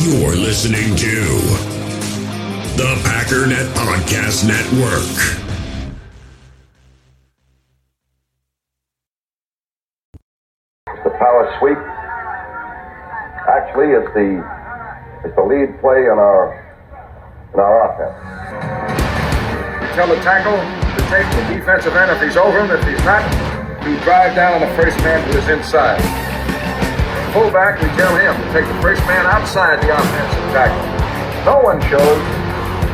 You're listening to the Packernet Podcast Network. The power sweep actually is the is the lead play in our in our offense. tell the tackle to take the defensive end if he's over him. If he's not, to drive down on the first man who is inside. Fullback, we tell him to take the first man outside the offensive tackle. No one shows.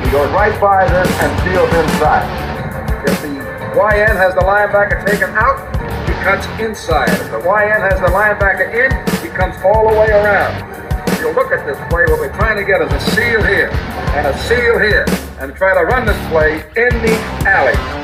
He goes right by this and steals inside. If the YN has the linebacker taken out, he cuts inside. If the YN has the linebacker in, he comes all the way around. If you look at this play, what we're trying to get is a seal here and a seal here and try to run this play in the alley.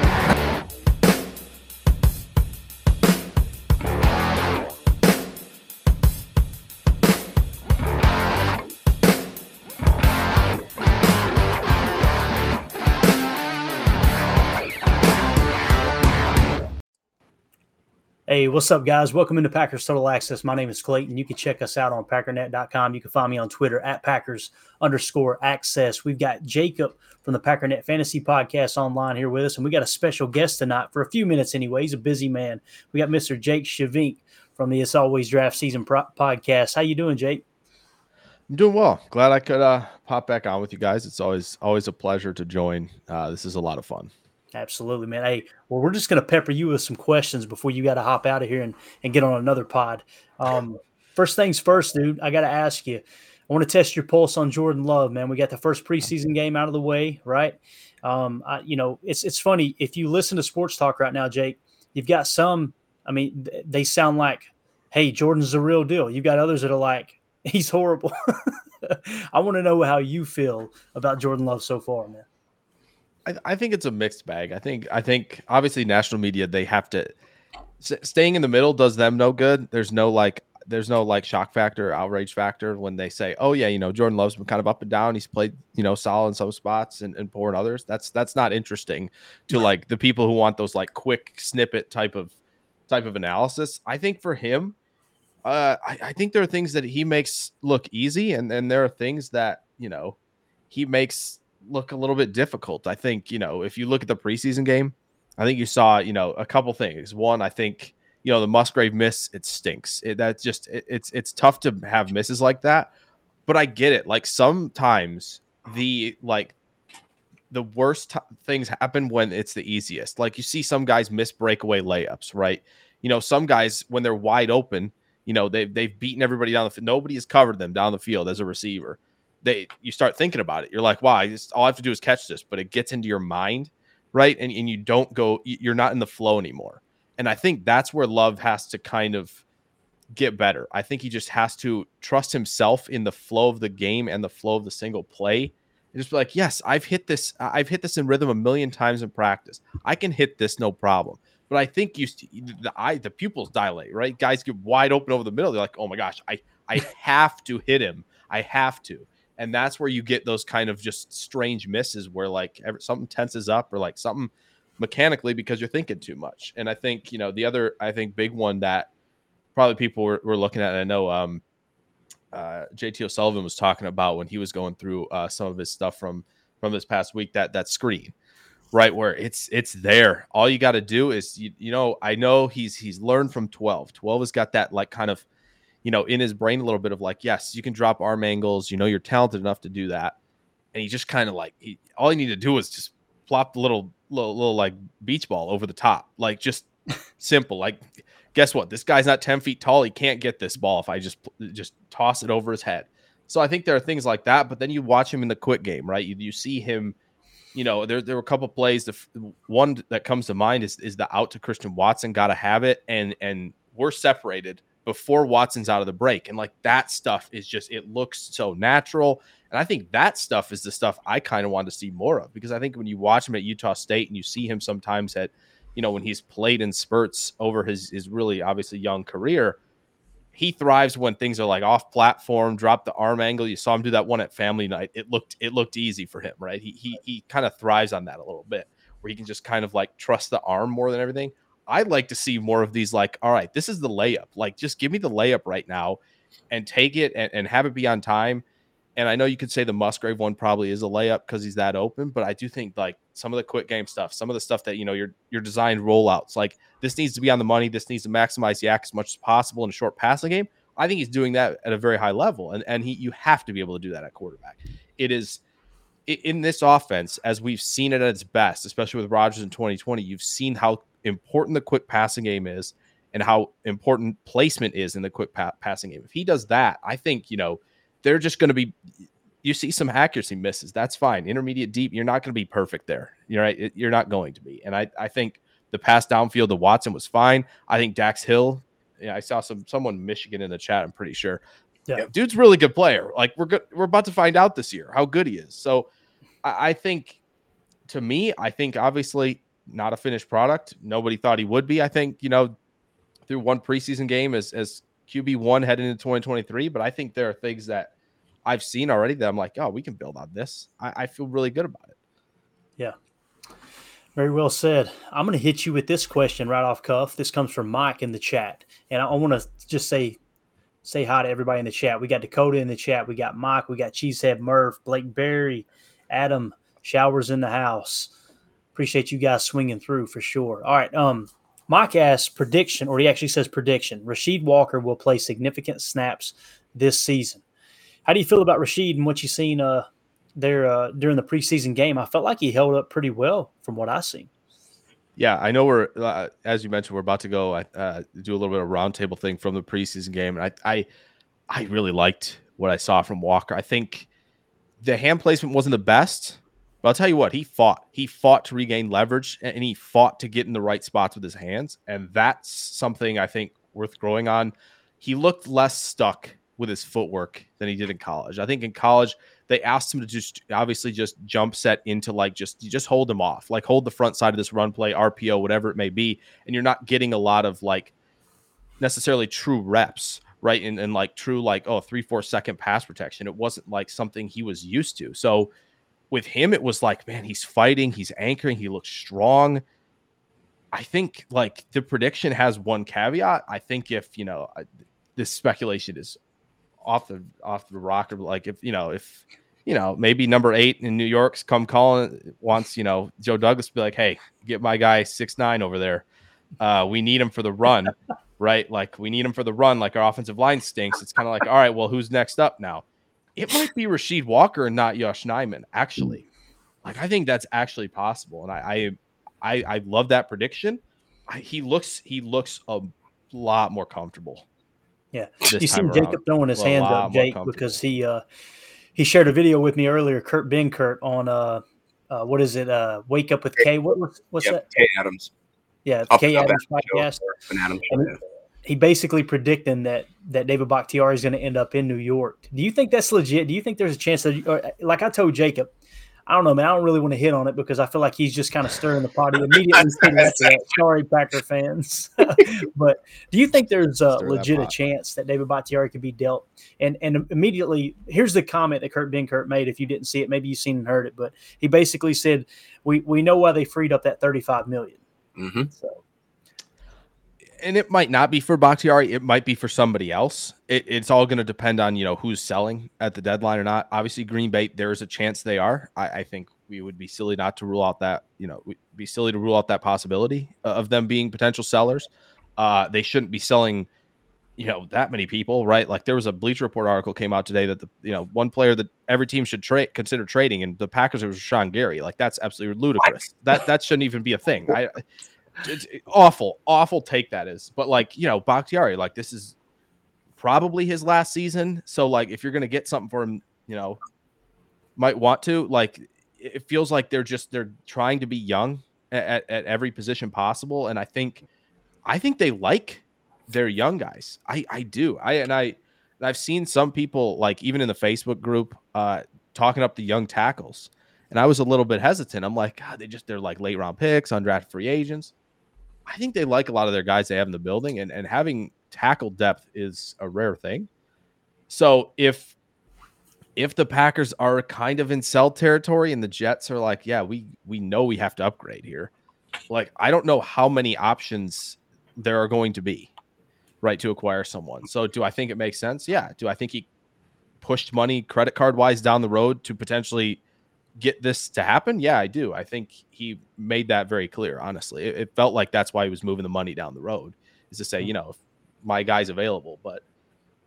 Hey, what's up, guys? Welcome into Packers Total Access. My name is Clayton. You can check us out on packernet.com. You can find me on Twitter at Packers underscore access. We've got Jacob from the Packernet Fantasy Podcast online here with us, and we got a special guest tonight for a few minutes anyway. He's a busy man. We got Mr. Jake Shavink from the It's Always Draft Season podcast. How you doing, Jake? I'm doing well. Glad I could uh, pop back on with you guys. It's always always a pleasure to join. Uh, this is a lot of fun. Absolutely, man. Hey, well, we're just going to pepper you with some questions before you got to hop out of here and, and get on another pod. Um, first things first, dude, I got to ask you. I want to test your pulse on Jordan Love, man. We got the first preseason game out of the way, right? Um, I, you know, it's it's funny if you listen to sports talk right now, Jake. You've got some. I mean, they sound like, "Hey, Jordan's the real deal." You've got others that are like, "He's horrible." I want to know how you feel about Jordan Love so far, man. I, I think it's a mixed bag. I think I think obviously national media they have to staying in the middle does them no good. There's no like there's no like shock factor, outrage factor when they say, "Oh yeah, you know Jordan Love's been kind of up and down. He's played you know solid in some spots and, and poor in others." That's that's not interesting to like the people who want those like quick snippet type of type of analysis. I think for him, uh, I, I think there are things that he makes look easy, and and there are things that you know he makes look a little bit difficult. I think, you know, if you look at the preseason game, I think you saw, you know, a couple things. One, I think, you know, the Musgrave miss, it stinks. It, that's just, it, it's, it's tough to have misses like that. But I get it. Like sometimes the, like, the worst t- things happen when it's the easiest. Like you see some guys miss breakaway layups, right? You know, some guys, when they're wide open, you know, they've, they've beaten everybody down the field. Nobody has covered them down the field as a receiver they you start thinking about it. You're like, wow, I just, all I have to do is catch this, but it gets into your mind, right? And and you don't go, you're not in the flow anymore. And I think that's where Love has to kind of get better. I think he just has to trust himself in the flow of the game and the flow of the single play. And just be like, yes, I've hit this. I've hit this in rhythm a million times in practice. I can hit this no problem. But I think you the eye the pupils dilate, right? Guys get wide open over the middle. They're like, oh my gosh, I I have to hit him. I have to and that's where you get those kind of just strange misses where like something tenses up or like something mechanically because you're thinking too much. And I think you know the other I think big one that probably people were, were looking at. I know um, uh, JT O'Sullivan was talking about when he was going through uh, some of his stuff from from this past week that that screen right where it's it's there all you got to do is you, you know i know he's he's learned from 12 12 has got that like kind of you know, in his brain a little bit of like, yes, you can drop arm angles. You know, you're talented enough to do that. And he just kind of like, he, all you need to do is just plop the little, little, little like beach ball over the top. Like, just simple. Like, guess what? This guy's not 10 feet tall. He can't get this ball if I just, just toss it over his head. So I think there are things like that. But then you watch him in the quick game, right? You, you see him, you know, there, there were a couple plays. The one that comes to mind is, is the out to Christian Watson, got to have it. And, and we're separated before Watson's out of the break. And like that stuff is just, it looks so natural. And I think that stuff is the stuff I kind of want to see more of because I think when you watch him at Utah State and you see him sometimes at, you know, when he's played in spurts over his, his really obviously young career, he thrives when things are like off platform, drop the arm angle. You saw him do that one at family night. It looked, it looked easy for him, right? He, he, he kind of thrives on that a little bit where he can just kind of like trust the arm more than everything. I'd like to see more of these, like, all right, this is the layup. Like, just give me the layup right now and take it and, and have it be on time. And I know you could say the Musgrave one probably is a layup because he's that open, but I do think like some of the quick game stuff, some of the stuff that you know your your designed rollouts, like this needs to be on the money. This needs to maximize YAC as much as possible in a short passing game. I think he's doing that at a very high level, and and he you have to be able to do that at quarterback. It is in this offense, as we've seen it at its best, especially with Rodgers in 2020. You've seen how important the quick passing game is, and how important placement is in the quick pa- passing game. If he does that, I think you know they're just going to be. You see some accuracy misses. That's fine. Intermediate deep, you're not going to be perfect there. You're right. You're not going to be. And I, I think the pass downfield to Watson was fine. I think Dax Hill. Yeah, I saw some someone Michigan in the chat. I'm pretty sure. Yeah. dude's really good player. Like we're good. We're about to find out this year how good he is. So I, I think, to me, I think obviously not a finished product. Nobody thought he would be. I think you know through one preseason game as as QB one heading into 2023. But I think there are things that I've seen already that I'm like, oh, we can build on this. I, I feel really good about it. Yeah. Very well said. I'm going to hit you with this question right off cuff. This comes from Mike in the chat, and I, I want to just say say hi to everybody in the chat. We got Dakota in the chat. We got Mike. We got Cheesehead Murph, Blake Berry, Adam. Showers in the house. Appreciate you guys swinging through for sure. All right. Um, Mike asks prediction, or he actually says prediction. Rasheed Walker will play significant snaps this season. How do you feel about Rasheed and what you've seen uh, there uh, during the preseason game? I felt like he held up pretty well from what I've seen. Yeah, I know we're uh, as you mentioned, we're about to go uh, do a little bit of roundtable thing from the preseason game, and I, I, I really liked what I saw from Walker. I think the hand placement wasn't the best, but I'll tell you what, he fought. He fought to regain leverage and he fought to get in the right spots with his hands. And that's something I think worth growing on. He looked less stuck with his footwork than he did in college. I think in college, they asked him to just obviously just jump set into like just just hold him off, like hold the front side of this run play, RPO, whatever it may be. And you're not getting a lot of like necessarily true reps right? And, and like true, like, oh, three, four second pass protection. It wasn't like something he was used to. So with him, it was like, man, he's fighting, he's anchoring, he looks strong. I think like the prediction has one caveat. I think if, you know, this speculation is off the off the rocker, like if, you know, if, you know, maybe number eight in New York's come calling wants, you know, Joe Douglas to be like, hey, get my guy six nine over there. Uh, we need him for the run, right? Like we need him for the run. Like our offensive line stinks. It's kind of like, all right, well, who's next up now? It might be Rasheed Walker and not Yosh Nijman, actually. Like I think that's actually possible, and I I I, I love that prediction. I, he looks he looks a lot more comfortable. Yeah, you seen Jacob throwing his hands up, Jake, because he uh he shared a video with me earlier, Kurt Benkert on uh, uh what is it? Uh, Wake Up with K. What what's yep, that? Kay Adams. Yeah, Kay Adams podcast. Adams he basically predicting that that David Bakhtiari is going to end up in New York. Do you think that's legit? Do you think there's a chance that, or, like I told Jacob, I don't know, man. I don't really want to hit on it because I feel like he's just kind of stirring the pot immediately. that. Sorry, Packer fans. but do you think there's a legit a chance that David Bakhtiari could be dealt? And and immediately, here's the comment that Kurt Benkert made. If you didn't see it, maybe you've seen and heard it, but he basically said, "We we know why they freed up that 35 million. Mm-hmm. So and it might not be for Bakhtiari. It might be for somebody else. It, it's all going to depend on you know who's selling at the deadline or not. Obviously, Green Bay. There is a chance they are. I, I think we would be silly not to rule out that you know be silly to rule out that possibility of them being potential sellers. Uh, they shouldn't be selling, you know, that many people, right? Like there was a Bleacher Report article came out today that the you know one player that every team should trade consider trading, and the Packers was Sean Gary. Like that's absolutely ludicrous. What? That that shouldn't even be a thing. I it's awful, awful take that is. But like, you know, Bakhtiari, like this is probably his last season. So like if you're gonna get something for him, you know, might want to, like it feels like they're just they're trying to be young at, at every position possible. And I think I think they like their young guys. I I do. I and I and I've seen some people like even in the Facebook group uh talking up the young tackles. And I was a little bit hesitant. I'm like, God, they just they're like late round picks, undrafted free agents. I think they like a lot of their guys they have in the building, and, and having tackle depth is a rare thing. So if if the Packers are kind of in sell territory and the Jets are like, yeah, we we know we have to upgrade here. Like I don't know how many options there are going to be, right, to acquire someone. So do I think it makes sense? Yeah. Do I think he pushed money credit card wise down the road to potentially get this to happen? Yeah, I do. I think he made that very clear. Honestly, it, it felt like that's why he was moving the money down the road, is to say, mm. you know, if my guy's available. But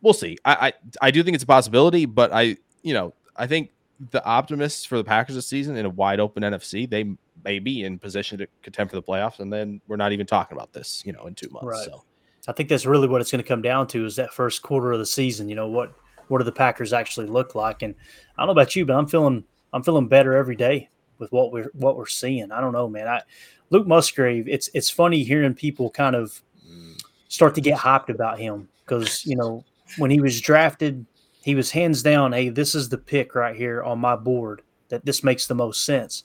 we'll see. I, I I do think it's a possibility, but I you know I think the optimists for the Packers this season in a wide open NFC, they may be in position to contend for the playoffs, and then we're not even talking about this, you know, in two months. Right. So I think that's really what it's going to come down to is that first quarter of the season. You know what what do the Packers actually look like? And I don't know about you, but I'm feeling I'm feeling better every day with what we're what we're seeing. I don't know, man. I Luke Musgrave. It's it's funny hearing people kind of start to get hyped about him because you know when he was drafted, he was hands down, hey, this is the pick right here on my board that this makes the most sense.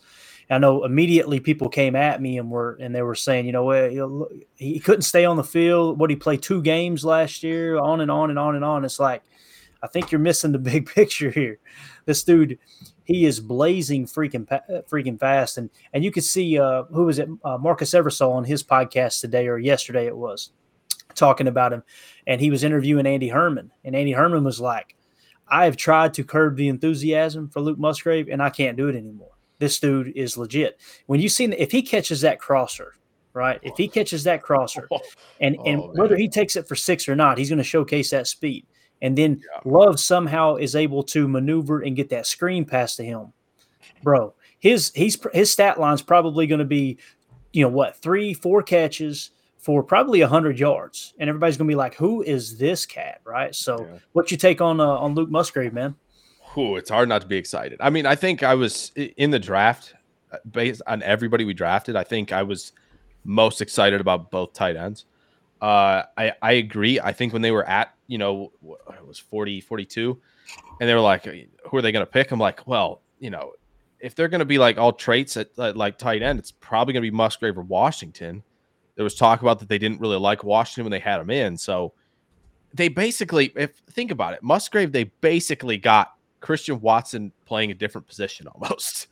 I know immediately people came at me and were and they were saying, you know, he couldn't stay on the field. What he played two games last year, on and on and on and on. It's like, I think you're missing the big picture here. This dude, he is blazing freaking freaking fast, and and you could see uh, who was it, uh, Marcus Eversole on his podcast today or yesterday it was talking about him, and he was interviewing Andy Herman, and Andy Herman was like, I have tried to curb the enthusiasm for Luke Musgrave, and I can't do it anymore. This dude is legit. When you see if he catches that crosser, right? If he catches that crosser, and oh, and whether he takes it for six or not, he's going to showcase that speed. And then yeah. Love somehow is able to maneuver and get that screen pass to him, bro. His he's his stat line's probably going to be, you know what, three four catches, for probably 100 yards. And everybody's going to be like, who is this cat? Right. So, yeah. what you take on uh, on Luke Musgrave, man? Ooh, it's hard not to be excited. I mean, I think I was in the draft uh, based on everybody we drafted. I think I was most excited about both tight ends. Uh, I, I agree. I think when they were at, you know, it was 40, 42, and they were like, who are they going to pick? I'm like, well, you know, if they're going to be like all traits at, at like tight end, it's probably going to be Musgrave or Washington there was talk about that they didn't really like Washington when they had him in. So they basically, if think about it, Musgrave, they basically got Christian Watson playing a different position almost.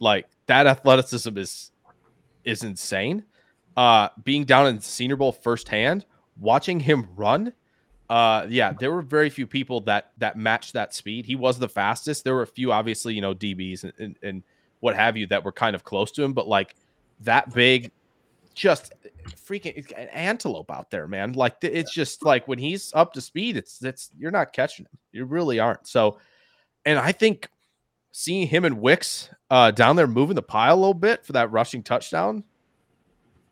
like that athleticism is is insane. Uh being down in Senior Bowl firsthand, watching him run. Uh yeah, there were very few people that that matched that speed. He was the fastest. There were a few, obviously, you know, DBs and, and, and what have you that were kind of close to him, but like that big, just freaking an antelope out there, man. Like it's just like when he's up to speed, it's it's you're not catching him. You really aren't. So, and I think seeing him and Wicks uh, down there moving the pile a little bit for that rushing touchdown,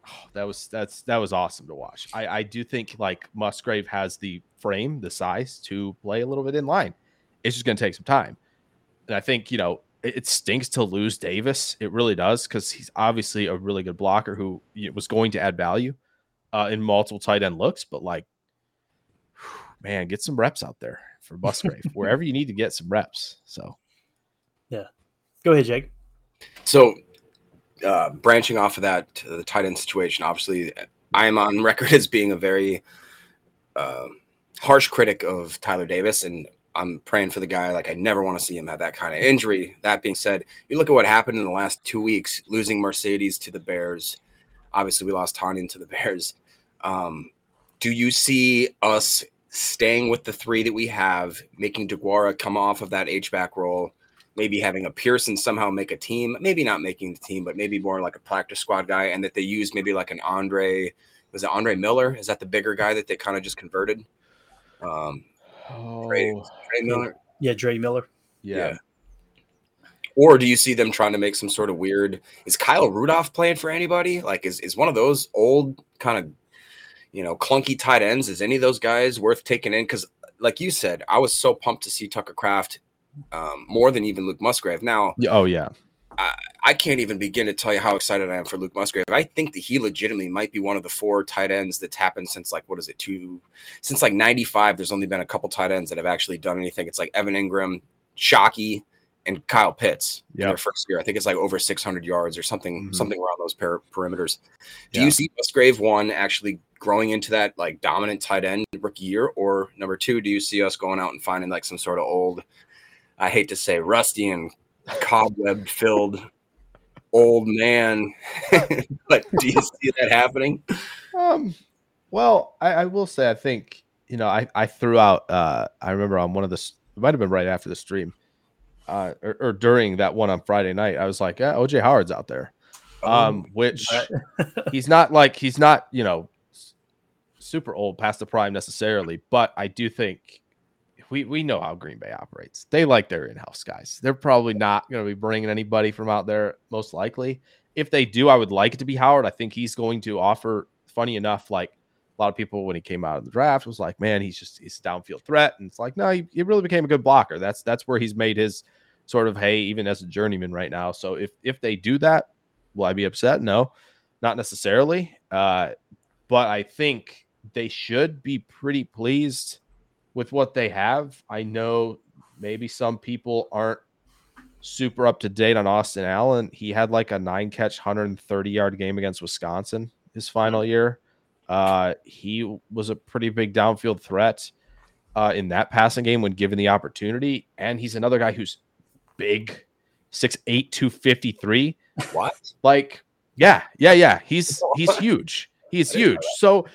oh, that was that's that was awesome to watch. I I do think like Musgrave has the frame, the size to play a little bit in line. It's just going to take some time, and I think you know it stinks to lose Davis. It really does because he's obviously a really good blocker who was going to add value uh, in multiple tight end looks. But like, man, get some reps out there for Musgrave wherever you need to get some reps. So, yeah, go ahead, Jake. So, uh, branching off of that, the tight end situation, obviously, I am on record as being a very uh, harsh critic of Tyler Davis, and I'm praying for the guy. Like I never want to see him have that kind of injury. That being said, you look at what happened in the last two weeks, losing Marcedes to the Bears. Obviously, we lost Tonyan to the Bears. Um, do you see us staying with the three that we have, making DeGuara come off of that H back role, maybe having a Pearson somehow make a team, maybe not making the team, but maybe more like a practice squad guy, and that they use maybe like an Andre. Was it Andre Miller? Is that the bigger guy that they kind of just converted? Um, Oh, Dre, Dre Miller. Yeah, Dre Miller. Yeah. yeah. Or do you see them trying to make some sort of weird? Is Kyle Rudolph playing for anybody? Like, is is one of those old kind of, you know, clunky tight ends? Is any of those guys worth taking in? Because, like you said, I was so pumped to see Tucker Kraft um, more than even Luke Musgrave. Now, oh yeah, I, I, can't even begin to tell you how excited I am for Luke Musgrave. I think that he legitimately might be one of the four tight ends that's happened since like what is it two since like '95. There's only been a couple tight ends that have actually done anything. It's like Evan Engram, Shockey, and Kyle Pitts yep. in their first year. I think it's like over 600 yards or something, mm-hmm. something around those per- perimeters. Do yeah. you see Musgrave one actually growing into that like dominant tight end rookie year, or number two, do you see us going out and finding like some sort of old, I hate to say, rusty and cobweb filled old man. but do you see that happening? Um, well, I, I, will say, I think, you know, I, I threw out, uh, I remember on one of the it might have been right after the stream, uh, or, or during that one on Friday night. I was like, yeah, OJ Howard's out there, um, which he's not like he's not you know super old past the prime necessarily, but I do think we we know how Green Bay operates. They like their in-house guys. They're probably not going to be bringing anybody from out there, most likely. If they do, I would like it to be Howard. I think he's going to offer. Funny enough, like a lot of people when he came out of the draft was like, man, he's just he's a downfield threat, and it's like, no, he, he really became a good blocker. That's that's where he's made his sort of hey, even as a journeyman right now. So if if they do that, will I be upset? No, not necessarily. Uh, but I think they should be pretty pleased with what they have. I know maybe some people aren't super up to date on Austin Allen. He had like a nine catch, 130 yard game against Wisconsin his final year. Uh, he was a pretty big downfield threat uh, in that passing game when given the opportunity. And he's another guy who's big, 6'8, 253. What? Like, yeah, yeah, yeah. He's he's huge. He's huge. So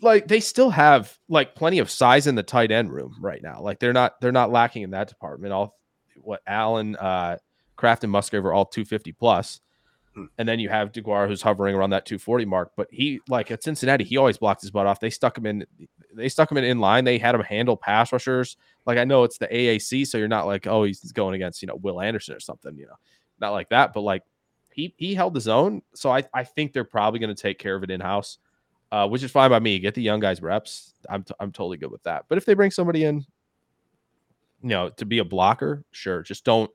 like they still have like plenty of size in the tight end room right now. Like they're not they're not lacking in that department. All what Allen, uh Kraft and Musgrave are all 250 plus. Hmm. And then you have DeGuara who's hovering around that 240 mark. But he like at Cincinnati, he always blocked his butt off. They stuck him in they stuck him in, in line. They had him handle pass rushers. Like I know it's the AAC, so you're not like, oh, he's going against, you know, Will Anderson or something, you know, not like that. But like he he held his own. So I, I think they're probably going to take care of it in house, uh, which is fine by me. Get the young guys reps. I'm t- I'm totally good with that. But if they bring somebody in, you know, to be a blocker, sure. Just don't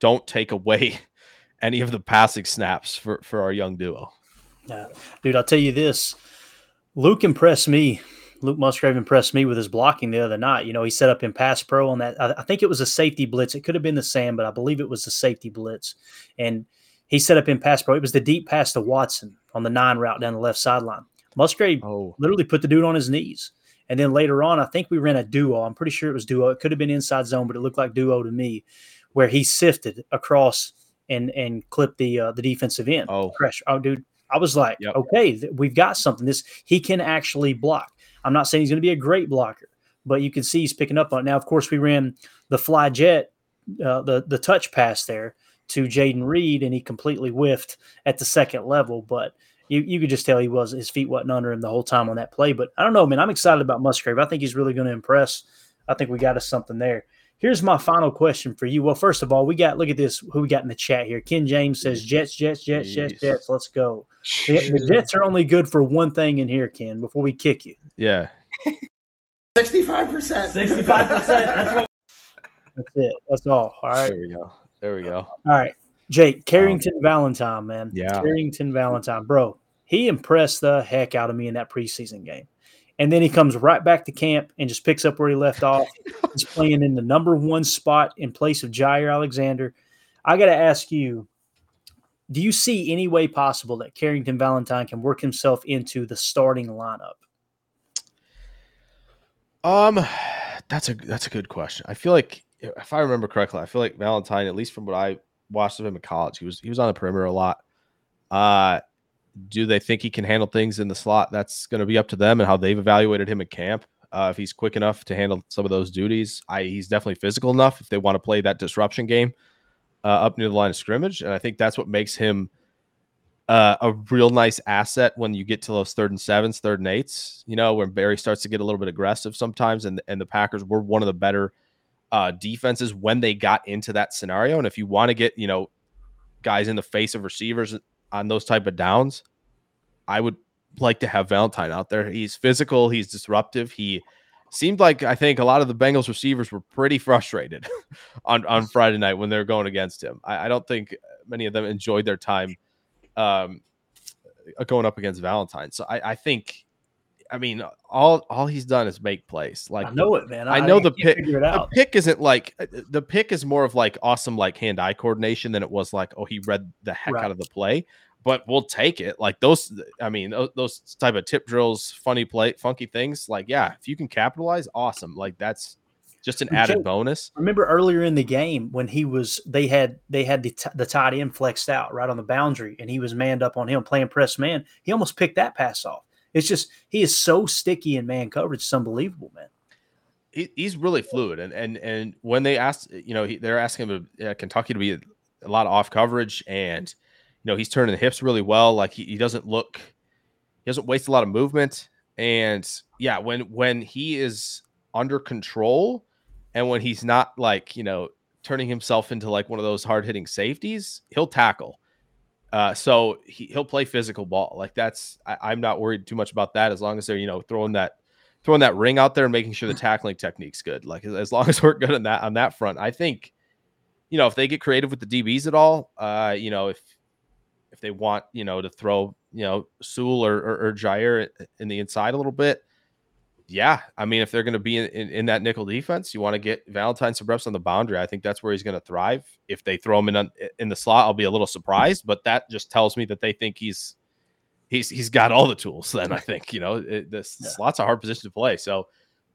don't take away any of the passing snaps for for our young duo. Yeah. Dude, I'll tell you this. Luke impressed me. Luke Musgrave impressed me with his blocking the other night. You know, he set up in pass pro on that. I, I think it was a safety blitz. It could have been the Sam, but I believe it was the safety blitz. And he set up in pass pro. It was the deep pass to Watson on the nine route down the left sideline. Musgrave Oh, literally put the dude on his knees. And then later on, I think we ran a duo. I'm pretty sure it was duo. It could have been inside zone, but it looked like duo to me, where he sifted across and and clipped the uh, the defensive end. Oh. pressure. Oh, dude, I was like, Yep. okay, th- we've got something. This he can actually block. I'm not saying he's going to be a great blocker, but you can see he's picking up on it. Now, of course, we ran the fly jet, uh, the the touch pass there to Jayden Reed, and he completely whiffed at the second level. But you, you could just tell he was his feet wasn't under him the whole time on that play. But I don't know, man. I'm excited about Musgrave. I think he's really going to impress. I think we got us something there. Here's my final question for you. Well, first of all, we got look at this. Who we got in the chat here? Ken James says Jets, Jets, Jets, Jets, Jeez. Jets. Let's go. The, the Jets are only good for one thing in here, Ken. Before we kick you, yeah. 65%. 65%. That's that's it. That's all. All right. There we go. There we go. All right. Jake Carrington Valentine, man. Yeah. Carrington Valentine, bro. He impressed the heck out of me in that preseason game. And then he comes right back to camp and just picks up where he left off. He's playing in the number one spot in place of Jaire Alexander. I got to ask you do you see any way possible that Carrington Valentine can work himself into the starting lineup? Um, that's a that's a good question. I feel like if I remember correctly, I feel like Valentine, at least from what I watched him in college, he was he was on the perimeter a lot. Uh, do they think he can handle things in the slot? That's going to be up to them and how they've evaluated him at camp. Uh, if he's quick enough to handle some of those duties, I he's definitely physical enough if they want to play that disruption game uh, up near the line of scrimmage, and I think that's what makes him uh, a real nice asset when you get to those third and sevens, third and eights. You know, when Barry starts to get a little bit aggressive sometimes, and and the Packers were one of the better uh, defenses when they got into that scenario. And if you want to get you know guys in the face of receivers on those type of downs, I would like to have Valentine out there. He's physical, he's disruptive. He seemed like I think a lot of the Bengals receivers were pretty frustrated on on Friday night when they were going against him. I, I don't think many of them enjoyed their time um, going up against Valentine. So I, I think, I mean, all all he's done is make plays. Like I know it, man. I know the pick. The pick isn't like uh, the pick is more of like awesome like hand eye coordination than it was like oh he read the heck Right. out of the play. But we'll take it. Like those, I mean, those, those type of tip drills, funny play, funky things. Like, yeah, if you can capitalize, awesome. Like that's just an added Jake, bonus. Remember earlier in the game when he was they had they had the, t- the tight end flexed out right on the boundary and he was manned up on him playing press man. He almost picked that pass off. It's just he is so sticky in man coverage. It's unbelievable, man. he, he's really fluid, and and and when they asked, you know, he, they're asking him uh, Kentucky to be a, a, lot of off coverage, and you know, he's turning the hips really well. Like he, he doesn't look, he doesn't waste a lot of movement, and yeah, when when he is under control, and when he's not like you know turning himself into like one of those hard hitting safeties, he'll tackle. Uh, so he, he'll play physical ball. Like that's I, am not worried too much about that as long as they're you know throwing that throwing that ring out there and making sure the tackling technique's good. Like as long as we're good on that on that front, I think you know if they get creative with the DBs at all, uh, you know if if they want you know to throw you know Sewell or, or, or Jaire in the inside a little bit, yeah, I mean, if they're going to be in, in, in, that nickel defense, you want to get Valentine some reps on the boundary. I think that's where he's going to thrive. If they throw him in in the slot, I'll be a little surprised, but that just tells me that they think he's he's he's got all the tools. Then I think you know it, this yeah. slot's a hard position to play. So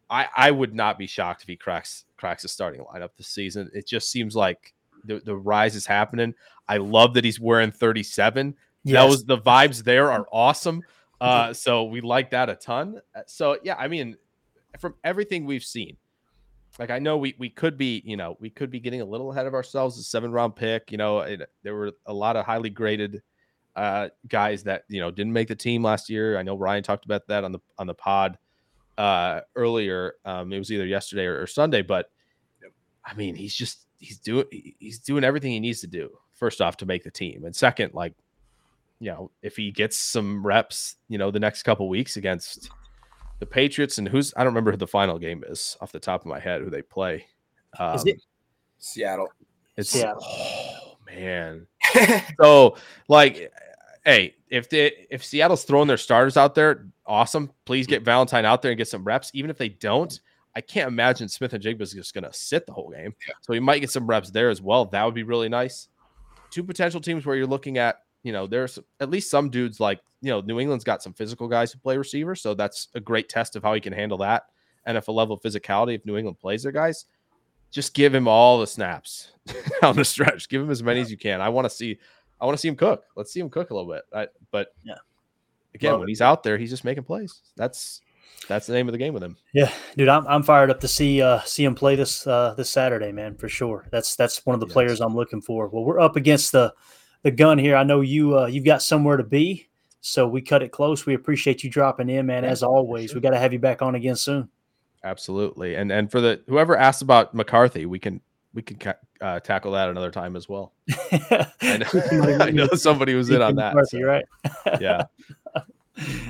I I would not be shocked if he cracks cracks the starting lineup this season. It just seems like the the rise is happening. I love that he's wearing 37. Yes. That was the vibes there are awesome. Uh, so we like that a ton. Uh, so yeah, I mean, from everything we've seen, like I know we we could be, you know, we could be getting a little ahead of ourselves. A seven round pick, you know, it, there were a lot of highly graded uh, guys that you know didn't make the team last year. I know Ryan talked about that on the on the pod uh, earlier. Um, it was either yesterday or, or Sunday, but I mean, he's just he's doing he's doing everything he needs to do. First off, to make the team, and second, like you know, if he gets some reps, you know, the next couple weeks against the Patriots and who's I don't remember who the final game is off the top of my head who they play. Um, is it Seattle? It's Seattle. Oh man. so like hey, if they if Seattle's throwing their starters out there, awesome. Please get Valentine out there and get some reps. Even if they don't, I can't imagine Smith-Njigba is just going to sit the whole game. So he might get some reps there as well. That would be really nice. Two potential teams where you're looking at you know, there's at least some dudes like, you know, New England's got some physical guys who play receiver. So that's a great test of how he can handle that. And if a level of physicality, if New England plays their guys, just give him all the snaps on the stretch. Give him as many as you can. I want to see, I want to see him cook. Let's see him cook a little bit. I, but yeah, again, Love when it. he's out there, he's just making plays. That's that's the name of the game with him. Yeah, dude, I'm, I'm fired up to see uh, see him play this uh, this Saturday, man, for sure. That's that's one of the yes. players I'm looking for. Well, we're up against the the gun here. I know you uh, you've got somewhere to be, so we cut it close. We appreciate you dropping in, man. As always, we got to have you back on again soon. Absolutely, and and for the whoever asked about McCarthy, we can we can uh, tackle that another time as well. I, know, I know somebody was in on that. McCarthy, so. right? yeah.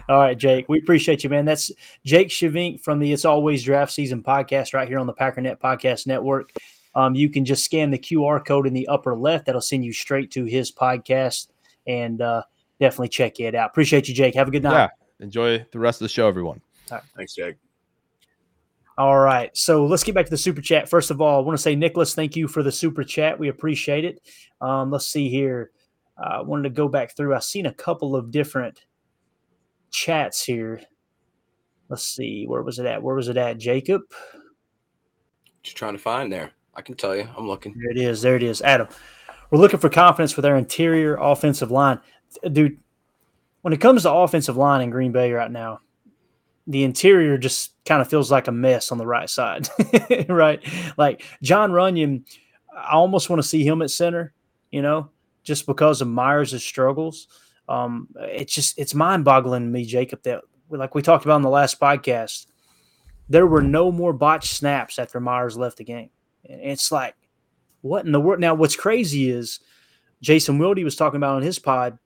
All right, Jake. We appreciate you, man. That's Jake Schyvinck from the It's Always Draft Season podcast right here on the Packernet Podcast Network um, you can just scan the QR code in the upper left. That'll send you straight to his podcast and uh, definitely check it out. Appreciate you, Jake. Have a good night. Yeah. Enjoy the rest of the show, everyone. Thanks, Jake. All right. So let's get back to the super chat. First of all, I want to say, Nicholas, thank you for the super chat. We appreciate it. Um, let's see here. Uh, I wanted to go back through. I've seen a couple of different chats here. Let's see. Where was it at? Where was it at, Jacob? Just trying to find there. I can tell you. I'm looking. There it is. There it is. Adam, we're looking for confidence with our interior offensive line. Dude, when it comes to offensive line in Green Bay right now, the interior just kind of feels like a mess on the right side, right? Like Jon Runyan, I almost want to see him at center, you know, just because of Myers' struggles. Um, it's just it's mind boggling to me, Jacob, that like we talked about in the last podcast, there were no more botched snaps after Myers left the game. It's like, what in the world? Now, what's crazy is Jason Wilde was talking about on his pod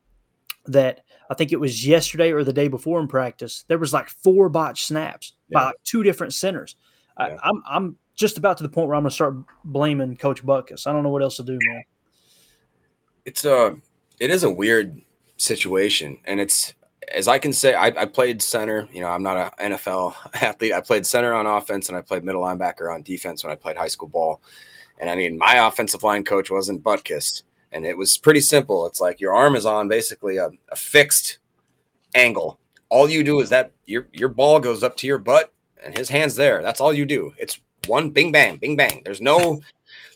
that I think it was yesterday or the day before in practice. There was like four botch snaps yeah. by like two different centers. Yeah. I, I'm I'm just about to the point where I'm going to start blaming Coach Butkus. I don't know what else to do, man. It's a it is a weird situation, and it's as I can say, I, I, played center. You know, I'm not an NFL athlete. I played center on offense and I played middle linebacker on defense when I played high school ball. And I mean, my offensive line coach wasn't butt kissed. and it was pretty simple. It's like your arm is on basically a, a fixed angle. All you do is that your your ball goes up to your butt, and his hands there. That's all you do. It's one bing bang, bing bang. There's no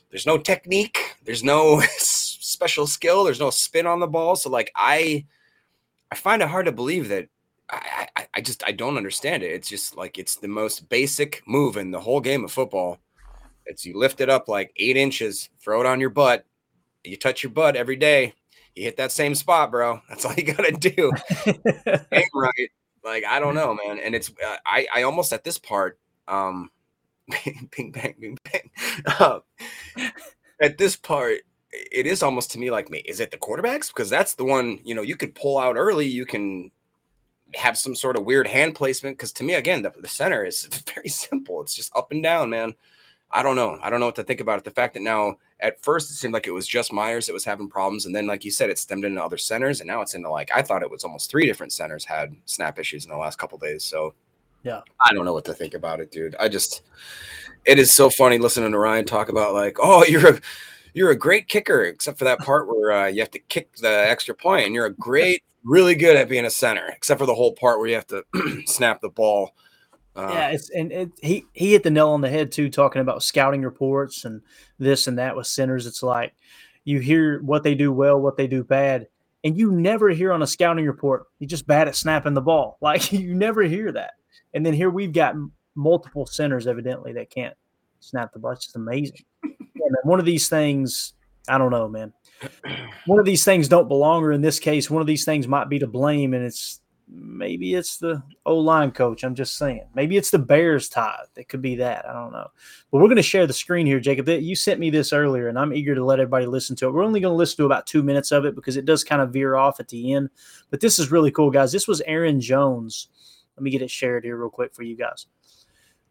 there's no technique. There's no special skill. There's no spin on the ball. So like I I find it hard to believe that I, I, I just I don't understand it. It's just like it's the most basic move in the whole game of football. It's you lift it up like eight inches, throw it on your butt. You touch your butt every day. You hit that same spot, bro. That's all you gotta do. Ain't right. Like I don't know, man. And it's uh, I I almost at this part, um, bing bang bing bang. Uh, at this part, it is almost to me like me. Is it the quarterbacks? Because that's the one you know you could pull out early. You can have some sort of weird hand placement. Because to me, again, the, the center is very simple. It's just up and down, man. I don't know. I don't know what to think about it. The fact that now, at first, it seemed like it was just Myers that was having problems, and then, like you said, it stemmed into other centers, and now it's into like I thought it was almost three different centers had snap issues in the last couple days. So, yeah, I don't know what to think about it, dude. I just, it is so funny listening to Ryan talk about like, oh, you're a, you're a great kicker, except for that part where uh, you have to kick the extra point, and you're a great, really good at being a center, except for the whole part where you have to snap the ball. Uh, yeah, it's and it, he he hit the nail on the head too, talking about scouting reports and this and that with centers. It's like you hear what they do well, what they do bad, and you never hear on a scouting report he's just bad at snapping the ball. Like you never hear that. And then here we've got multiple centers evidently that can't snap the ball. It's just amazing. Man, one of these things, I don't know, man. One of these things don't belong, or in this case, one of these things might be to blame, and it's maybe it's the O line coach. I'm just saying. Maybe it's the Bears tie. It could be that. I don't know. But we're going to share the screen here, Jacob. You sent me this earlier, and I'm eager to let everybody listen to it. We're only going to listen to about two minutes of it because it does kind of veer off at the end. But this is really cool, guys. This was Aaron Jones. Let me get it shared here real quick for you guys.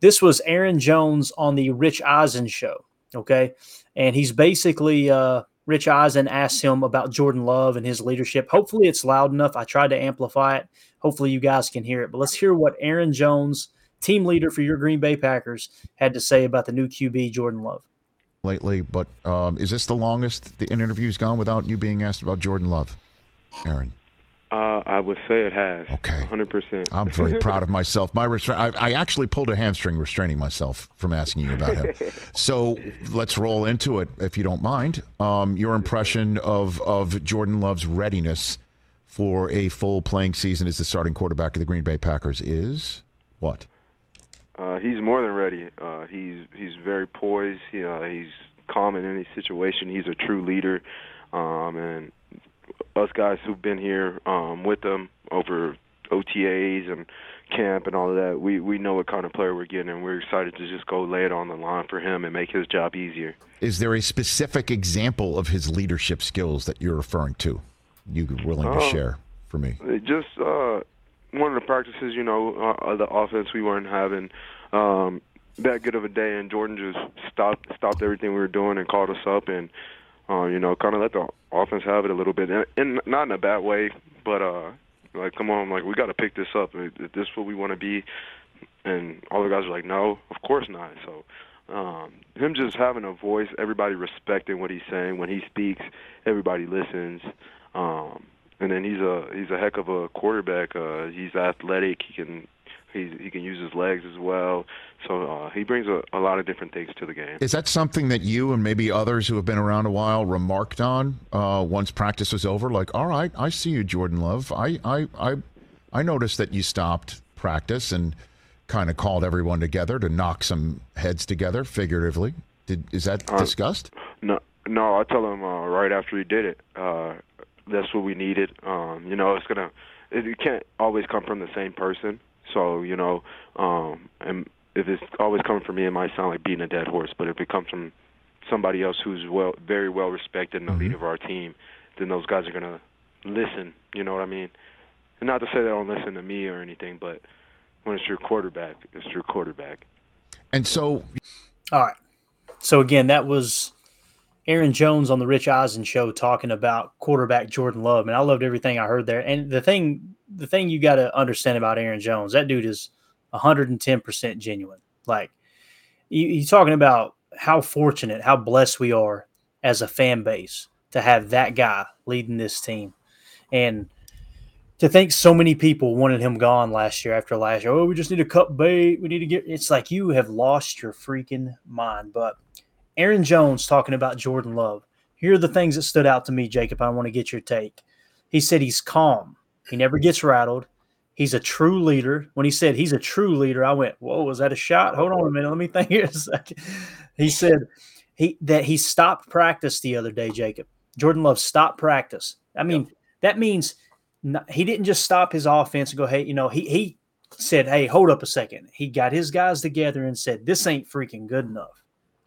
This was Aaron Jones on the Rich Eisen show. Okay. And he's basically uh, Rich Eisen asks him about Jordan Love and his leadership. Hopefully, it's loud enough. I tried to amplify it. Hopefully, you guys can hear it. But let's hear what Aaron Jones, team leader for your Green Bay Packers, had to say about the new QB, Jordan Love. Lately, but um, is this the longest the interview's gone without you being asked about Jordan Love, Aaron? Uh, I would say it has. Okay. 100%. I'm very proud of myself. My restra- I, I, actually pulled a hamstring restraining myself from asking you about him. so let's roll into it, if you don't mind. Um, your impression of, of Jordan Love's readiness for a full playing season as the starting quarterback of the Green Bay Packers is what? Uh, he's more than ready. Uh, he's he's very poised. He, uh, he's calm in any situation. He's a true leader, um, and us guys who've been here um, with them over OTAs and camp and all of that, we we know what kind of player we're getting, and we're excited to just go lay it on the line for him and make his job easier. Is there a specific example of his leadership skills that you're referring to? You willing to uh, share for me? Just uh, one of the practices, you know, uh, the offense we weren't having um, that good of a day, and Jordan just stopped stopped everything we were doing and called us up and uh, you know, kind of let the offense have it a little bit, and, and not in a bad way, but uh, like, come on, like we got to pick this up. Is this what we want to be? And all the guys are like, no, of course not. So um, him just having a voice, everybody respecting what he's saying when he speaks, everybody listens. Um, and then he's a he's a heck of a quarterback. Uh, he's athletic. He can he he can use his legs as well. So uh, he brings a, a lot of different things to the game. Is that something that you and maybe others who have been around a while remarked on uh, once practice was over? Like, all right, I see you, Jordan Love. I I I, I noticed that you stopped practice and kind of called everyone together to knock some heads together, figuratively. Did is that uh, discussed? No, no. I tell him uh, right after he did it. Uh, that's what we needed. Um, you know, it's gonna. It, it can't always come from the same person. So you know, um, and if it's always coming from me, it might sound like beating a dead horse. But if it comes from somebody else who's well, very well respected and the mm-hmm. leader of our team, then those guys are gonna listen. You know what I mean? And not to say they don't listen to me or anything, but when it's your quarterback, it's your quarterback. And so, all right. So again, that was Aaron Jones on the Rich Eisen show talking about quarterback Jordan Love, and I loved everything I heard there. And the thing, the thing you got to understand about Aaron Jones, that dude is 110% genuine. Like you, you're talking about how fortunate, how blessed we are as a fan base to have that guy leading this team, and to think so many people wanted him gone last year after last year. Oh, we just need to cut bait. We need to get. It's like you have lost your freaking mind, but Aaron Jones talking about Jordan Love. Here are the things that stood out to me, Jacob. I want to get your take. He said he's calm. He never gets rattled. He's a true leader. When he said he's a true leader, I went, "Whoa, was that a shot? Hold on a minute, let me think here a second. He said he that he stopped practice the other day. Jacob Jordan Love stopped practice. I mean, yep. that means he didn't just stop his offense and go, "Hey, you know," he he said, "Hey, hold up a second. He got his guys together and said, "This ain't freaking good enough."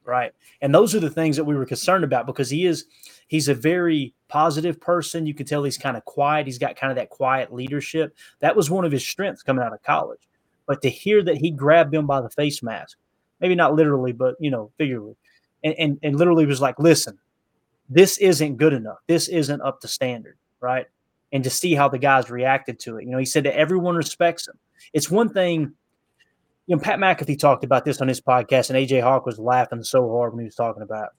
Right? And those are the things that we were concerned about because he is he's a very positive person. You can tell he's kind of quiet. He's got kind of that quiet leadership. That was one of his strengths coming out of college. But to hear that he grabbed him by the face mask, maybe not literally, but you know, figuratively, and, and, and literally was like, listen, this isn't good enough. This isn't up to standard, right? And to see how the guys reacted to it. You know, he said that everyone respects him. It's one thing, you know, Pat McAfee talked about this on his podcast, and AJ Hawk was laughing so hard when he was talking about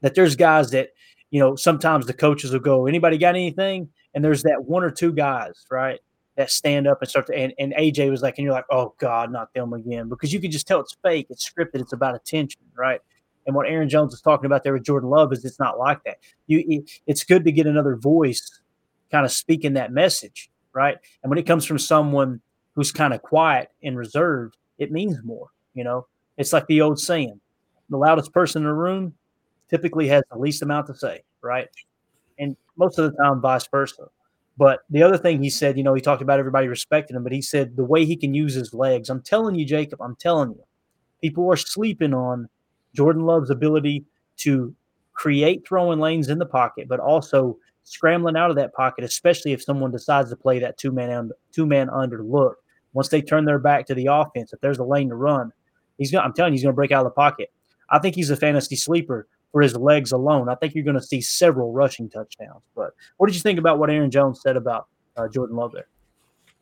that there's guys that you know, sometimes the coaches will go, anybody got anything? And there's that one or two guys, right, that stand up and start to, and, and AJ was like, and you're like, oh God, not them again. Because you can just tell it's fake, it's scripted, it's about attention, right? And what Aaron Jones was talking about there with Jordan Love is it's not like that. You, it's good to get another voice kind of speaking that message, right? And when it comes from someone who's kind of quiet and reserved, it means more. You know, it's like the old saying: the loudest person in the room typically has the least amount to say, right? And most of the time, vice versa. But the other thing he said, you know, he talked about everybody respecting him, but he said the way he can use his legs. I'm telling you, Jacob, I'm telling you, people are sleeping on Jordan Love's ability to create throwing lanes in the pocket, but also scrambling out of that pocket, especially if someone decides to play that two man two man under look. Once they turn their back to the offense, if there's a lane to run, he's going. I'm telling you, he's going to break out of the pocket. I think he's a fantasy sleeper for his legs alone. I think you're going to see several rushing touchdowns. But what did you think about what Aaron Jones said about uh, Jordan Love there?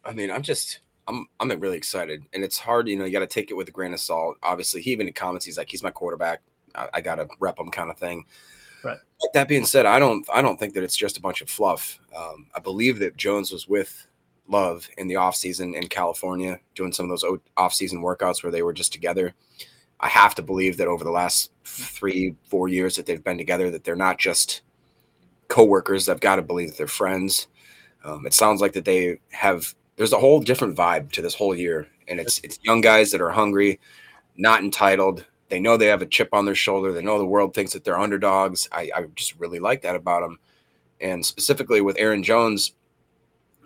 I mean, I'm just I'm I'm really excited, and it's hard. You know, you got to take it with a grain of salt. Obviously, he even in comments, he's like, he's my quarterback. I, I got to rep him, kind of thing. Right. But that being said, I don't I don't think that it's just a bunch of fluff. Um, I believe that Jones was with Love in the offseason in California, doing some of those off-season workouts where they were just together. I have to believe that over the last three, four years that they've been together, that they're not just coworkers. I've got to believe that they're friends. Um, it sounds like that they have. There's a whole different vibe to this whole year, and it's it's young guys that are hungry, not entitled. They know they have a chip on their shoulder. They know the world thinks that they're underdogs. I, I just really like that about them, and specifically with Aaron Jones.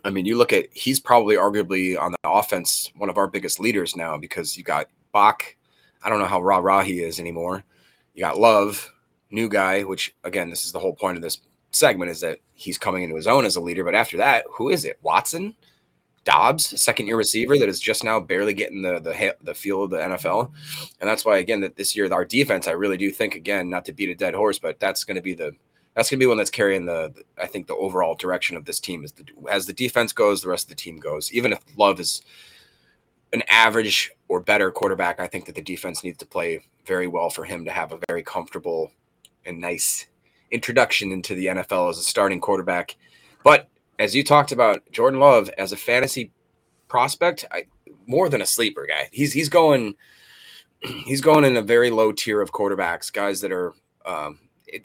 I mean, you look at he's probably arguably on the offense one of our biggest leaders now because you got Bach I don't know how rah rah he is anymore. You got Love, new guy, which again, this is the whole point of this segment is that he's coming into his own as a leader. But after that, who is it? Watson, Doubs, second year receiver that is just now barely getting the the the feel of the NFL, and that's why again that this year our defense, I really do think again not to beat a dead horse, but that's going to be the that's going to be one that's carrying the, I think the overall direction of this team is the as the defense goes, the rest of the team goes. Even if Love is an average or better quarterback, I think that the defense needs to play very well for him to have a very comfortable and nice introduction into the NFL as a starting quarterback. But as you talked about, Jordan Love as a fantasy prospect, I, more than a sleeper guy. He's he's going he's going in a very low tier of quarterbacks, guys that are um,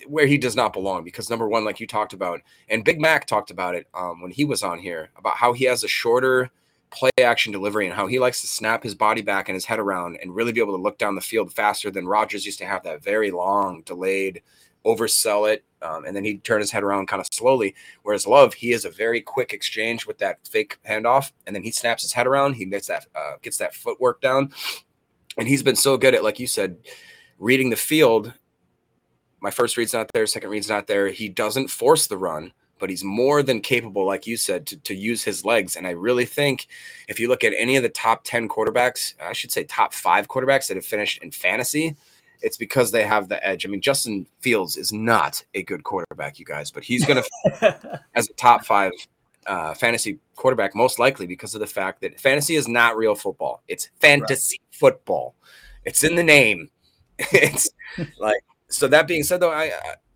where he does not belong. Because number one, like you talked about, and Big Mac talked about it um, when he was on here about how he has a shorter play action delivery and how he likes to snap his body back and his head around and really be able to look down the field faster than Rodgers used to have that very long, delayed, oversell it, um, and then he'd turn his head around kind of slowly. Whereas Love, he is a very quick exchange with that fake handoff, and then he snaps his head around, he gets that uh, gets that footwork down, and he's been so good at, like you said, reading the field. My first read's not there, second read's not there. He doesn't force the run but he's more than capable, like you said, to, to use his legs. And I really think if you look at any of the top 10 quarterbacks, I should say top five quarterbacks that have finished in fantasy, it's because they have the edge. I mean, Justin Fields is not a good quarterback, you guys, but he's going to, as a top five uh, fantasy quarterback, most likely because of the fact that fantasy is not real football. It's fantasy right. football. It's in the name. it's like, so that being said, though, I,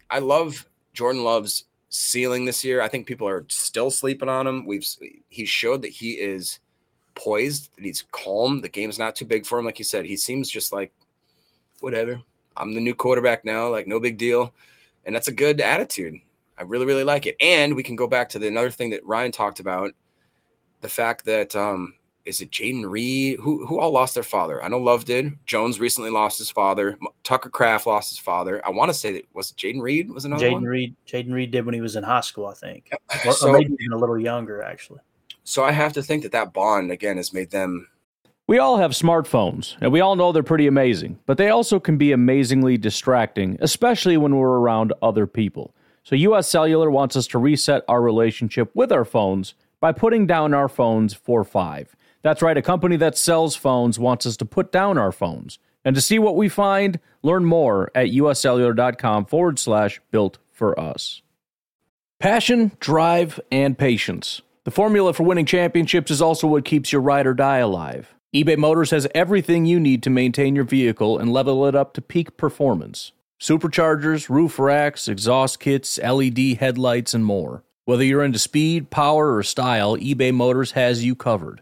I love Jordan Love's ceiling this year. I think people are still sleeping on him. We've he showed that he is poised, that he's calm. The game's not too big for him, like you said. He seems just like whatever. I'm the new quarterback now, like no big deal. And that's a good attitude. I really, really like it. And we can go back to the another thing that Ryan talked about. the fact that um, is it Jayden Reed? Who who all lost their father? I know Love did. Jones recently lost his father. Tucker Kraft lost his father. I want to say that was Jayden Reed was another Jayden one. Reed. Jayden Reed did when he was in high school, I think, or, So- or maybe even a little younger, actually. So I have to think that that bond again has made them. We all have smartphones, and we all know they're pretty amazing, but they also can be amazingly distracting, especially when we're around other people. So, US Cellular wants us to reset our relationship with our phones by putting down our phones for five. That's right, a company that sells phones wants us to put down our phones. And to see what we find, learn more at uscellular.com forward slash built for us. Passion, drive, and patience. The formula for winning championships is also what keeps your ride or die alive. eBay Motors has everything you need to maintain your vehicle and level it up to peak performance superchargers, roof racks, exhaust kits, LED headlights, and more. Whether you're into speed, power, or style, eBay Motors has you covered.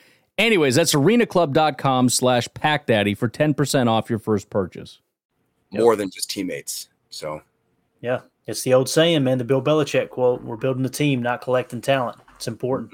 Anyways, that's arenaclub.com slash packdaddy for 10% off your first purchase. more than just teammates. So Yeah, it's the old saying, man. The Bill Belichick quote: "We're building a team, not collecting talent." It's important.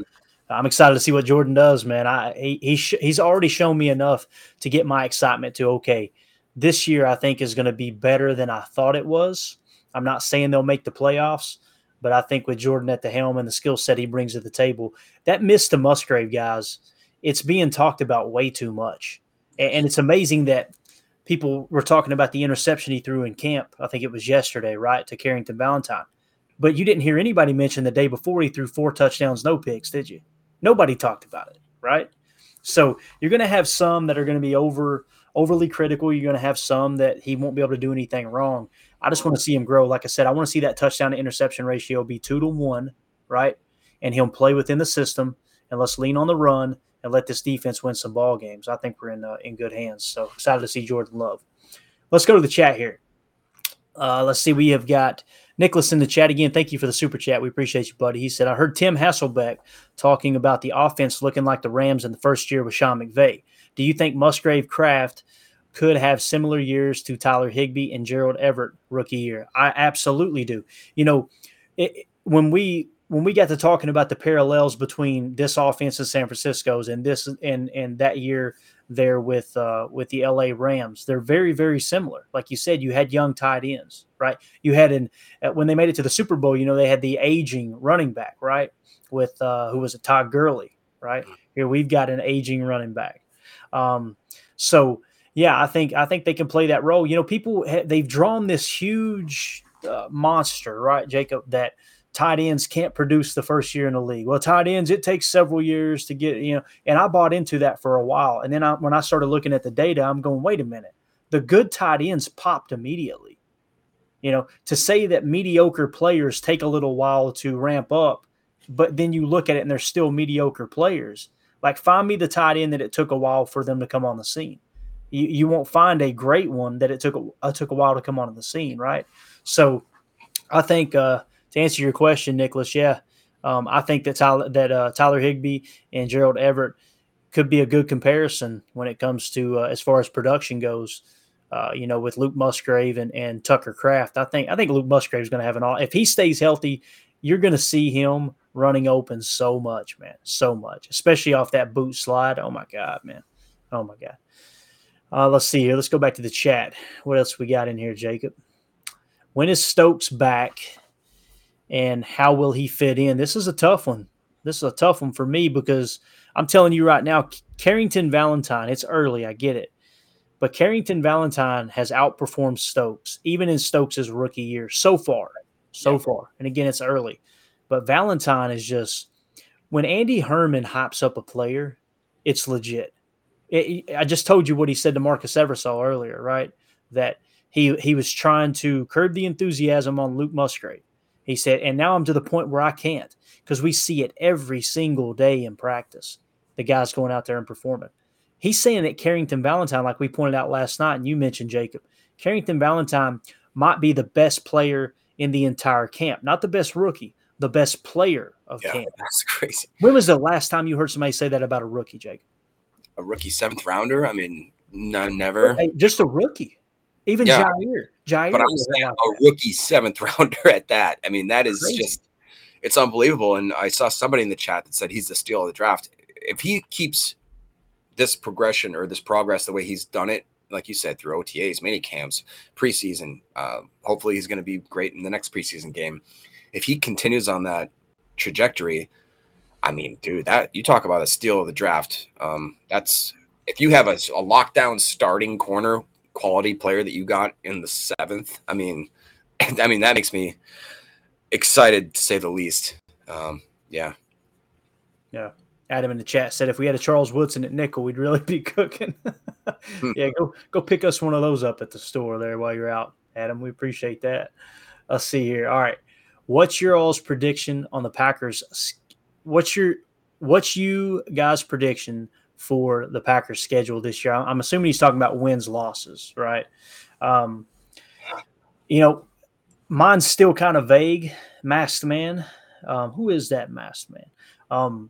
I'm excited to see what Jordan does, man. I he, he sh- he's already shown me enough to get my excitement to okay. This year, I think is going to be better than I thought it was. I'm not saying they'll make the playoffs, but I think with Jordan at the helm and the skill set he brings to the table, that missed the Musgrave guys, it's being talked about way too much, and, and it's amazing that people were talking about the interception he threw in camp. I think it was yesterday, right, to Carrington Valentine. But you didn't hear anybody mention the day before he threw four touchdowns, no picks, did you? Nobody talked about it, right? So you're going to have some that are going to be over overly critical. You're going to have some that he won't be able to do anything wrong. I just want to see him grow. Like I said, I want to see that touchdown to interception ratio be two to one, right? And he'll play within the system. And let's lean on the run and let this defense win some ball games. I think we're in uh, in good hands. So excited to see Jordan Love. Let's go to the chat here. Uh, let's see. We have got Nicholas in the chat again. Thank you for the super chat. We appreciate you, buddy. He said, I heard Tim Hasselbeck talking about the offense looking like the Rams in the first year with Sean McVay. Do you think Musgrave Kraft?" could have similar years to Tyler Higbee and Gerald Everett rookie year? I absolutely do. You know, it, when we when we got to talking about the parallels between this offense in San Francisco's and this and and that year there with uh, with the LA Rams. They're very very similar. Like you said, you had young tight ends, right? You had an uh, when they made it to the Super Bowl, you know they had the aging running back, right? With uh, who was it, Todd Gurley, right? Here we've got an aging running back. Um, so yeah, I think I think they can play that role. You know, people they've drawn this huge uh, monster, right, Jacob? That tight ends can't produce the first year in the league. Well, tight ends, it takes several years to get, you know, and I bought into that for a while. And then I, when I started looking at the data, I'm going, wait a minute. The good tight ends popped immediately. You know, to say that mediocre players take a little while to ramp up, but then you look at it and they're still mediocre players. Like, find me the tight end that it took a while for them to come on the scene. You, you won't find a great one that it took a, uh, took a while to come on the scene, right? So, I think uh, to answer your question, Nicholas, yeah, um, I think that Tyler that uh, Tyler Higbee and Gerald Everett could be a good comparison when it comes to uh, as far as production goes. Uh, you know, with Luke Musgrave and, and Tucker Kraft, I think I think Luke Musgrave is going to have an all. If he stays healthy, you're going to see him running open so much, man, so much, especially off that boot slide. Oh my god, man, oh my god. Uh, let's see here. Let's go back to the chat. What else we got in here, Jacob? When is Stokes back, and how will he fit in? This is a tough one. This is a tough one for me because I'm telling you right now, Carrington Valentine. It's early, I get it, but Carrington Valentine has outperformed Stokes even in Stokes' rookie year so far, so yeah. far. And again, it's early, but Valentine is just when Andy Herman hypes up a player, it's legit it, I just told you what he said to Marcus Eversole earlier, right? That he he was trying to curb the enthusiasm on Luke Musgrave. He said, and now I'm to the point where I can't because we see it every single day in practice. The guys going out there and performing. He's saying that Carrington Valentine, like we pointed out last night, and you mentioned Jacob, Carrington Valentine might be the best player in the entire camp, not the best rookie, the best player of yeah, camp. That's crazy. When was the last time you heard somebody say that about a rookie, Jacob? a rookie seventh rounder. I mean, no, never. Hey, just a rookie. Even yeah. Jaire. Jaire. But I'm saying a rookie seventh rounder at that. I mean, that is Crazy. just it's unbelievable. And I saw somebody in the chat that said he's the steal of the draft. If he keeps this progression or this progress the way he's done it, like you said, through OTAs, mini camps, preseason, uh, hopefully he's going to be great in the next preseason game. If he continues on that trajectory, I mean, dude, that you talk about a steal of the draft. Um, that's if you have a, a lockdown starting corner quality player that you got in the seventh. I mean, I mean that makes me excited to say the least. Um, yeah, yeah. Adam in the chat said if we had a Charles Woodson at nickel, we'd really be cooking. Hmm. yeah, go go pick us one of those up at the store there while you're out, Adam. We appreciate that. Let's see here. All right, what's your all's prediction on the Packers what's your what's you guys' prediction for the Packers' schedule this year? I'm assuming he's talking about wins losses, right? Um, you know, mine's still kind of vague. Masked man, um, who is that masked man? Um,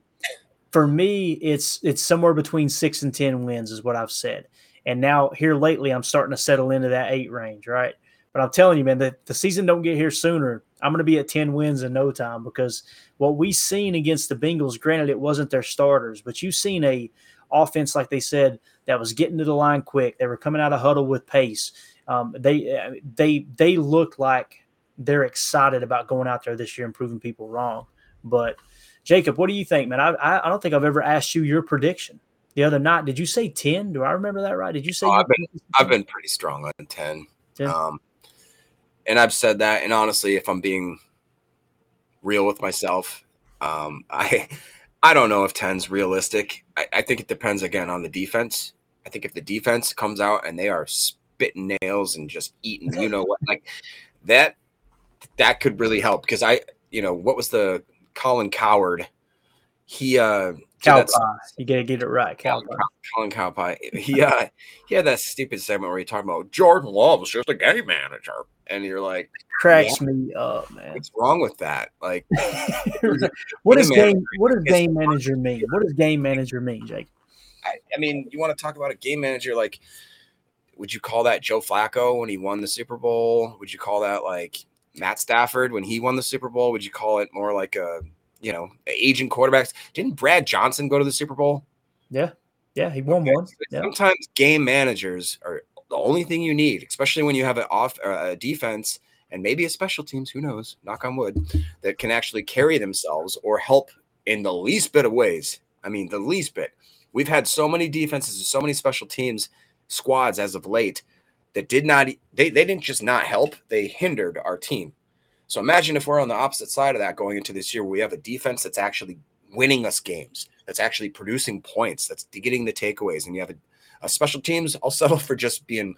for me, it's it's somewhere between six and ten wins, is what I've said. And now here lately, I'm starting to settle into that eight range, right? But I'm telling you, man, that the season don't get here sooner. I'm going to be at 10 wins in no time because what we seen against the Bengals, granted it wasn't their starters, but you've seen a offense like they said that was getting to the line quick. They were coming out of huddle with pace. Um, they they they look like they're excited about going out there this year and proving people wrong. But Jacob, what do you think, man? I I don't think I've ever asked you your prediction the other night. Did you say 10? Do I remember that right? Did you say? Oh, I've been I've been pretty strong on 10. 10? Um, and I've said that. And honestly, if I'm being real with myself, um, I I don't know if 10's realistic. I, I think it depends again on the defense. I think if the defense comes out and they are spitting nails and just eating, you know what, like that, that could really help because I, you know, what was the Colin Coward? He uh Cow pie. You gotta get it right. Cow Colin, Colin Cow pie. He uh he had that stupid segment where he talked about Jordan Love was just a game manager and you're like cracks yeah, me up, man. What's wrong with that? Like, what does game what does game manager mean? What does game manager mean, Jake? I, I mean, you want to talk about a game manager like? Would you call that Joe Flacco when he won the Super Bowl? Would you call that like Matt Stafford when he won the Super Bowl? Would you call it more like a you know aging quarterbacks? Didn't Brad Johnson go to the Super Bowl? Yeah, yeah, he won okay. one. Yeah. Sometimes game managers are the only thing you need, especially when you have an off uh, a defense and maybe a special teams, who knows, knock on wood, that can actually carry themselves or help in the least bit of ways. I mean, the least bit. We've had so many defenses and so many special teams squads as of late that did not they, they didn't just not help, they hindered our team. So imagine if we're on the opposite side of that going into this year, where we have a defense that's actually winning us games, that's actually producing points, that's getting the takeaways, and you have a uh, special teams, I'll settle for just being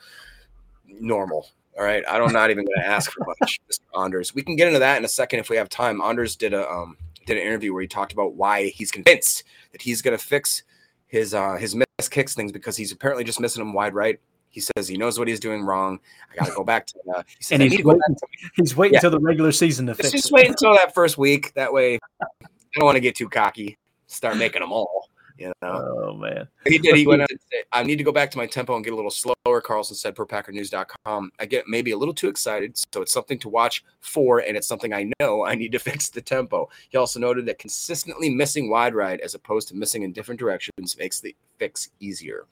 normal. All right, I don't not even going to ask for much. Anders, we can get into that in a second if we have time. Anders did a um, did an interview where he talked about why he's convinced that he's going to fix his uh, his miss kicks things because he's apparently just missing them wide right. He says he knows what he's doing wrong. I got to go back to. Uh, he says, and he's waiting, he's waiting yeah. until the regular season to fix. Just wait until that first week. That way, I don't want to get too cocky. Start making them all You know, Oh man. he did. He went out and said, I need to go back to my tempo and get a little slower. Carlson said per packernews.com. I get maybe a little too excited. So it's something to watch for, and it's something I know I need to fix the tempo. He also noted that consistently missing wide right as opposed to missing in different directions makes the fix easier.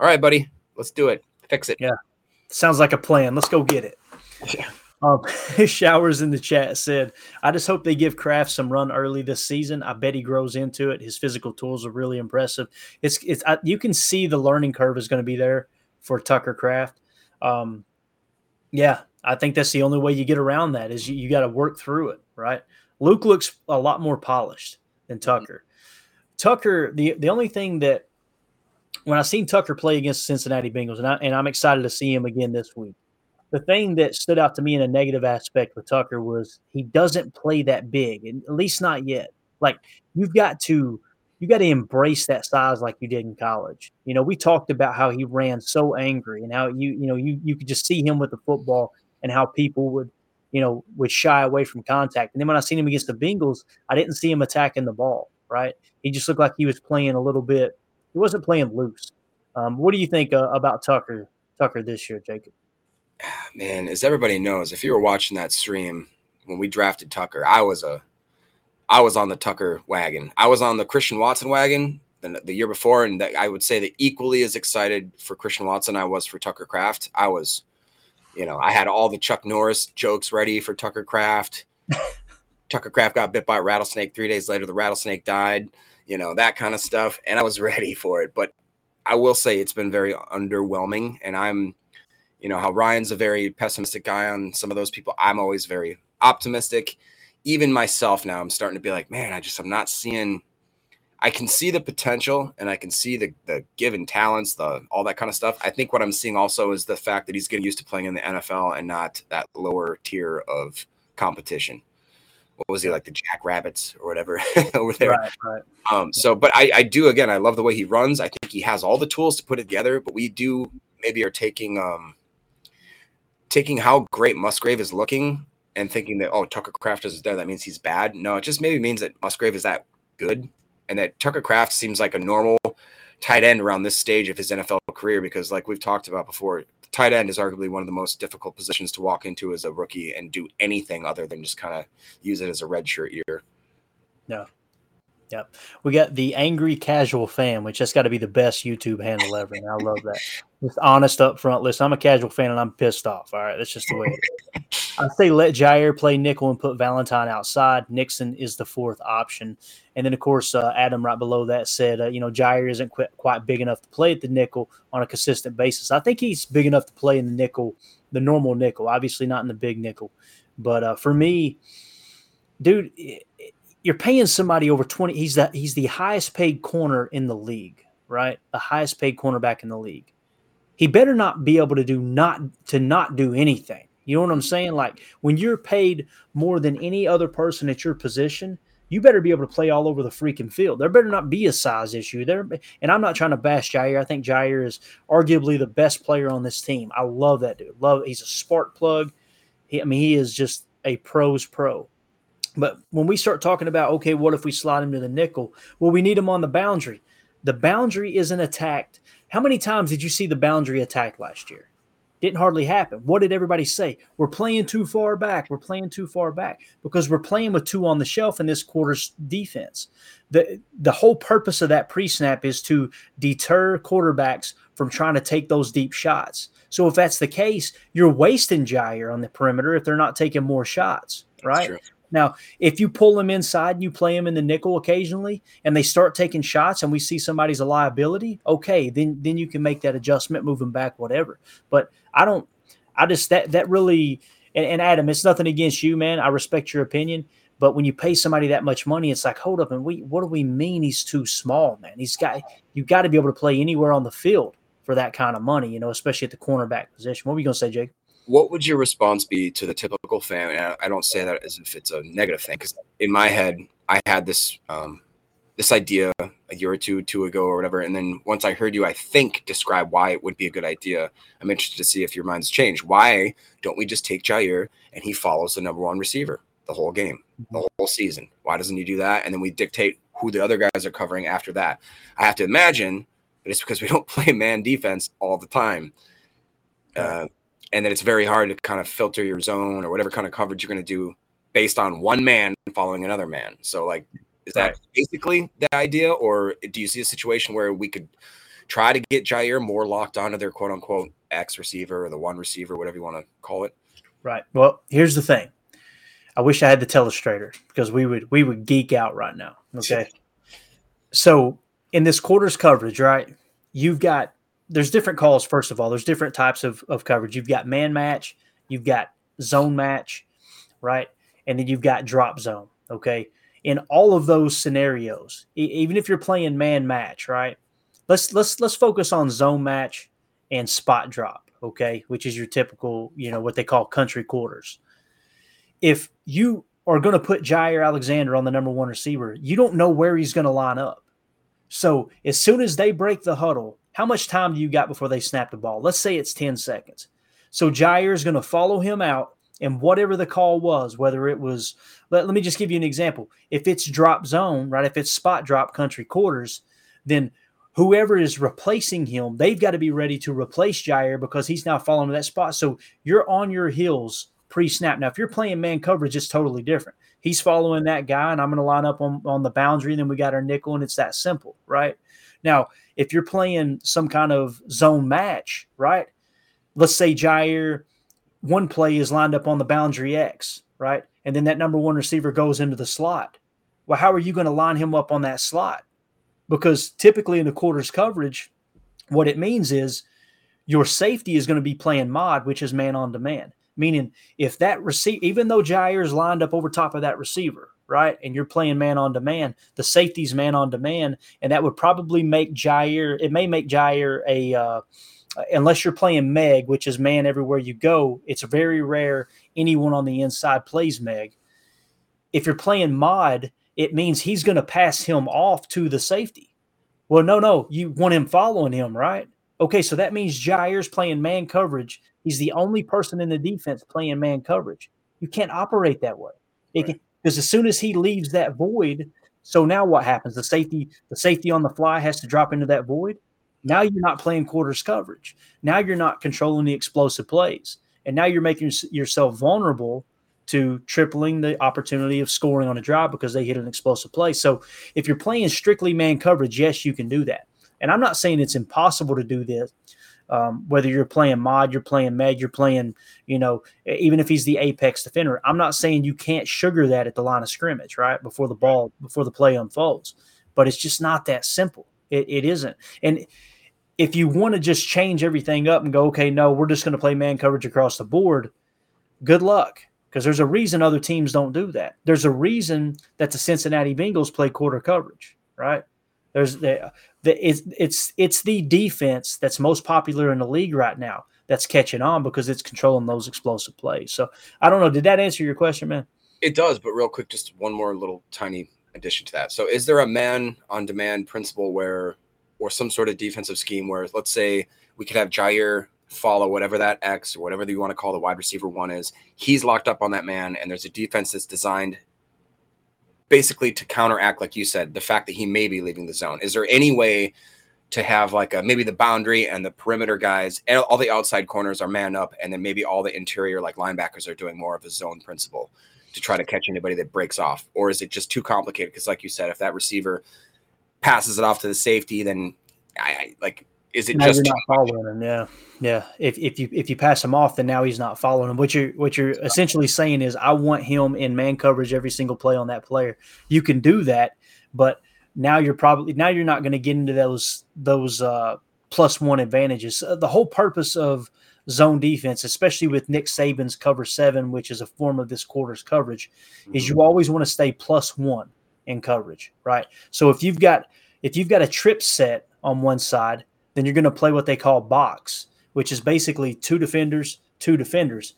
All right, buddy, let's do it. Fix it. Yeah. Sounds like a plan. Let's go get it. Yeah. Um, Showers in the chat said, I just hope they give Kraft some run early this season. I bet he grows into it. His physical tools are really impressive. It's it's I, you can see the learning curve is going to be there for Tucker Kraft. Um, yeah, I think that's the only way you get around that is you, you got to work through it, right? Luke looks a lot more polished than Tucker. Tucker, the the only thing that when I seen Tucker play against Cincinnati Bengals, and, I, and I'm excited to see him again this week. The thing that stood out to me in a negative aspect with Tucker was he doesn't play that big, at least not yet. Like you've got to you got to embrace that size like you did in college. You know, we talked about how he ran so angry and how you you know you you could just see him with the football and how people would you know would shy away from contact. And then when I seen him against the Bengals, I didn't see him attacking the ball. Right, he just looked like he was playing a little bit. He wasn't playing loose. Um, what do you think uh, about Tucker Tucker this year, Jacob? man, as everybody knows, if you were watching that stream when we drafted Tucker, I was a I was on the Tucker wagon. I was on the Christian Watson wagon the, the year before, and that I would say that equally as excited for Christian Watson I was for Tucker Kraft. I was, you know, I had all the Chuck Norris jokes ready for Tucker Kraft. Tucker Kraft got bit by a rattlesnake. Three days later, the rattlesnake died. You know that kind of stuff, and I was ready for it. But I will say it's been very underwhelming, and I'm you know how Ryan's a very pessimistic guy on some of those people. I'm always very optimistic. Even myself now, I'm starting to be like, man, I just I'm not seeing. I can see the potential and I can see the the given talents, the all that kind of stuff. I think what I'm seeing also is the fact that he's getting used to playing in the NFL and not that lower tier of competition. What was he like the Jackrabbits or whatever over there? Right, right. Um, so, but I, I do again. I love the way he runs. I think he has all the tools to put it together. But we do maybe are taking um taking how great Musgrave is looking and thinking that oh Tucker Kraft is there, that means he's bad. No, it just maybe means that Musgrave is that good, and that Tucker Kraft seems like a normal tight end around this stage of his NFL career. Because like we've talked about before, tight end is arguably one of the most difficult positions to walk into as a rookie and do anything other than just kind of use it as a red shirt year. Yeah. Yep. We got the angry casual fan, which that's got to be the best YouTube handle ever. And I love that. Just honest up front. Listen, I'm a casual fan and I'm pissed off. All right. That's just the way it is. I say let Jaire play nickel and put Valentine outside. Nixon is the fourth option. And then, of course, uh, Adam right below that said, uh, you know, Jaire isn't qu- quite big enough to play at the nickel on a consistent basis. I think he's big enough to play in the nickel, the normal nickel, obviously not in the big nickel. But uh, for me, dude, it, you're paying somebody over 20 he's that he's the highest paid corner in the league right? The highest paid cornerback in the league. He better not be able to do not to not do anything. You know what i'm saying? Like when you're paid more than any other person at your position you better be able to play all over the freaking field. There better not be a size issue. There and i'm not trying to bash Jaire. I think Jaire is arguably the best player on this team. I love that dude. Love he's a spark plug. He, i mean he is just a pros pro but when we start talking about, okay, what if we slide him to the nickel? Well, we need him on the boundary. The boundary isn't attacked. How many times did you see the boundary attacked last year? Didn't hardly happen. What did everybody say? We're playing too far back. We're playing too far back because we're playing with two on the shelf in this quarter's defense. The the whole purpose of that pre-snap is to deter quarterbacks from trying to take those deep shots. So if that's the case, you're wasting Jaire on the perimeter if they're not taking more shots, right? Now, if you pull them inside and you play them in the nickel occasionally and they start taking shots and we see somebody's a liability, okay, then then you can make that adjustment, move them back, whatever. But I don't I just that that really and, and Adam, it's nothing against you, man. I respect your opinion. But when you pay somebody that much money, it's like, hold up, and we what do we mean he's too small, man? He's got you got to be able to play anywhere on the field for that kind of money, you know, especially at the cornerback position. What were you gonna say, Jake? What would your response be to the typical fan? And I don't say that as if it's a negative thing, because in my head, I had this um, this idea a year or two, two ago, or whatever. And then once I heard you, I think describe why it would be a good idea. I'm interested to see if your mind's changed. Why don't we just take Jaire and he follows the number one receiver the whole game, the whole season? Why doesn't he do that? And then we dictate who the other guys are covering after that. I have to imagine that it's because we don't play man defense all the time. Uh, and that it's very hard to kind of filter your zone or whatever kind of coverage you're going to do based on one man following another man. So, like, is that basically the idea, or do you see a situation where we could try to get Jaire more locked onto their quote unquote X receiver or the one receiver, whatever you want to call it? Right. Well, here's the thing. I wish I had the telestrator because we would we would geek out right now. Okay. So in this quarters coverage, right, you've got there's different calls. First of all, there's different types of, of coverage. You've got man match, you've got zone match, right, and then you've got drop zone. Okay. In all of those scenarios, e- even if you're playing man match, right, let's let's let's focus on zone match and spot drop. Okay, which is your typical, you know, what they call country quarters if you are going to put Jaire Alexander on the number one receiver, you don't know where he's going to line up. So as soon as they break the huddle, how much time do you got before they snap the ball? Let's say it's 10 seconds. So Jaire is going to follow him out, and whatever the call was, whether it was, let, let me just give you an example. If it's drop zone, right? If it's spot drop country quarters, then whoever is replacing him, they've got to be ready to replace Jaire because he's now to that spot. So you're on your heels pre snap. Now, if you're playing man coverage, it's totally different. He's following that guy, and I'm going to line up on, on the boundary. And then we got our nickel, and it's that simple, right? Now, if you're playing some kind of zone match, right? Let's say Jaire, one play is lined up on the boundary X, right? And then that number one receiver goes into the slot. Well, how are you going to line him up on that slot? Because typically in the quarters coverage, what it means is your safety is going to be playing mod, which is man on demand. Meaning, if that receive, even though Jaire is lined up over top of that receiver, right, and you're playing man on demand, the safety's man on demand, and that would probably make Jaire. It may make Jaire a uh, unless you're playing Meg, which is man everywhere you go. It's very rare anyone on the inside plays Meg. If you're playing mod, it means he's going to pass him off to the safety. Well, no, no, you want him following him, right? Okay, so that means Jaire's playing man coverage He's the only person in the defense playing man coverage. You can't operate that way. Because right. As soon as he leaves that void, so now what happens? The safety, the safety on the fly has to drop into that void. Now you're not playing quarters coverage. Now you're not controlling the explosive plays. And now you're making yourself vulnerable to tripling the opportunity of scoring on a drive because they hit an explosive play. So if you're playing strictly man coverage, yes, you can do that. And I'm not saying it's impossible to do this, um, whether you're playing mod, you're playing med, you're playing, you know, even if he's the apex defender. I'm not saying you can't sugar that at the line of scrimmage, right? Before the ball, before the play unfolds. But it's just not that simple. It, it isn't. And if you want to just change everything up and go, okay, no, we're just going to play man coverage across the board, good luck. Because there's a reason other teams don't do that. There's a reason that the Cincinnati Bengals play quarter coverage, right? There's the, it's it's it's the defense that's most popular in the league right now that's catching on because it's controlling those explosive plays. So I don't know. Did that answer your question, man? It does, but real quick, just one more little tiny addition to that. So is there a man on demand principle where or some sort of defensive scheme where let's say we could have Jaire follow whatever that X or whatever you want to call the wide receiver one is. He's locked up on that man, and there's a defense that's designed basically to counteract, like you said, the fact that he may be leaving the zone. Is there any way to have like a, maybe the boundary and the perimeter guys and all the outside corners are man up, and then maybe all the interior like linebackers are doing more of a zone principle to try to catch anybody that breaks off, or is it just too complicated? Because like you said, if that receiver passes it off to the safety, then I, I like is it now just not following him? Yeah, yeah. If if you if you pass him off, then now he's not following him. What you're what you're essentially saying is, I want him in man coverage every single play on that player. You can do that, but now you're probably now you're not going to get into those those uh, plus one advantages. Uh, the whole purpose of zone defense, especially with Nick Saban's cover seven, which is a form of this quarter's coverage, mm-hmm. is you always want to stay plus one in coverage, right? So if you've got if you've got a trip set on one side then you're going to play what they call box, which is basically two defenders, two defenders.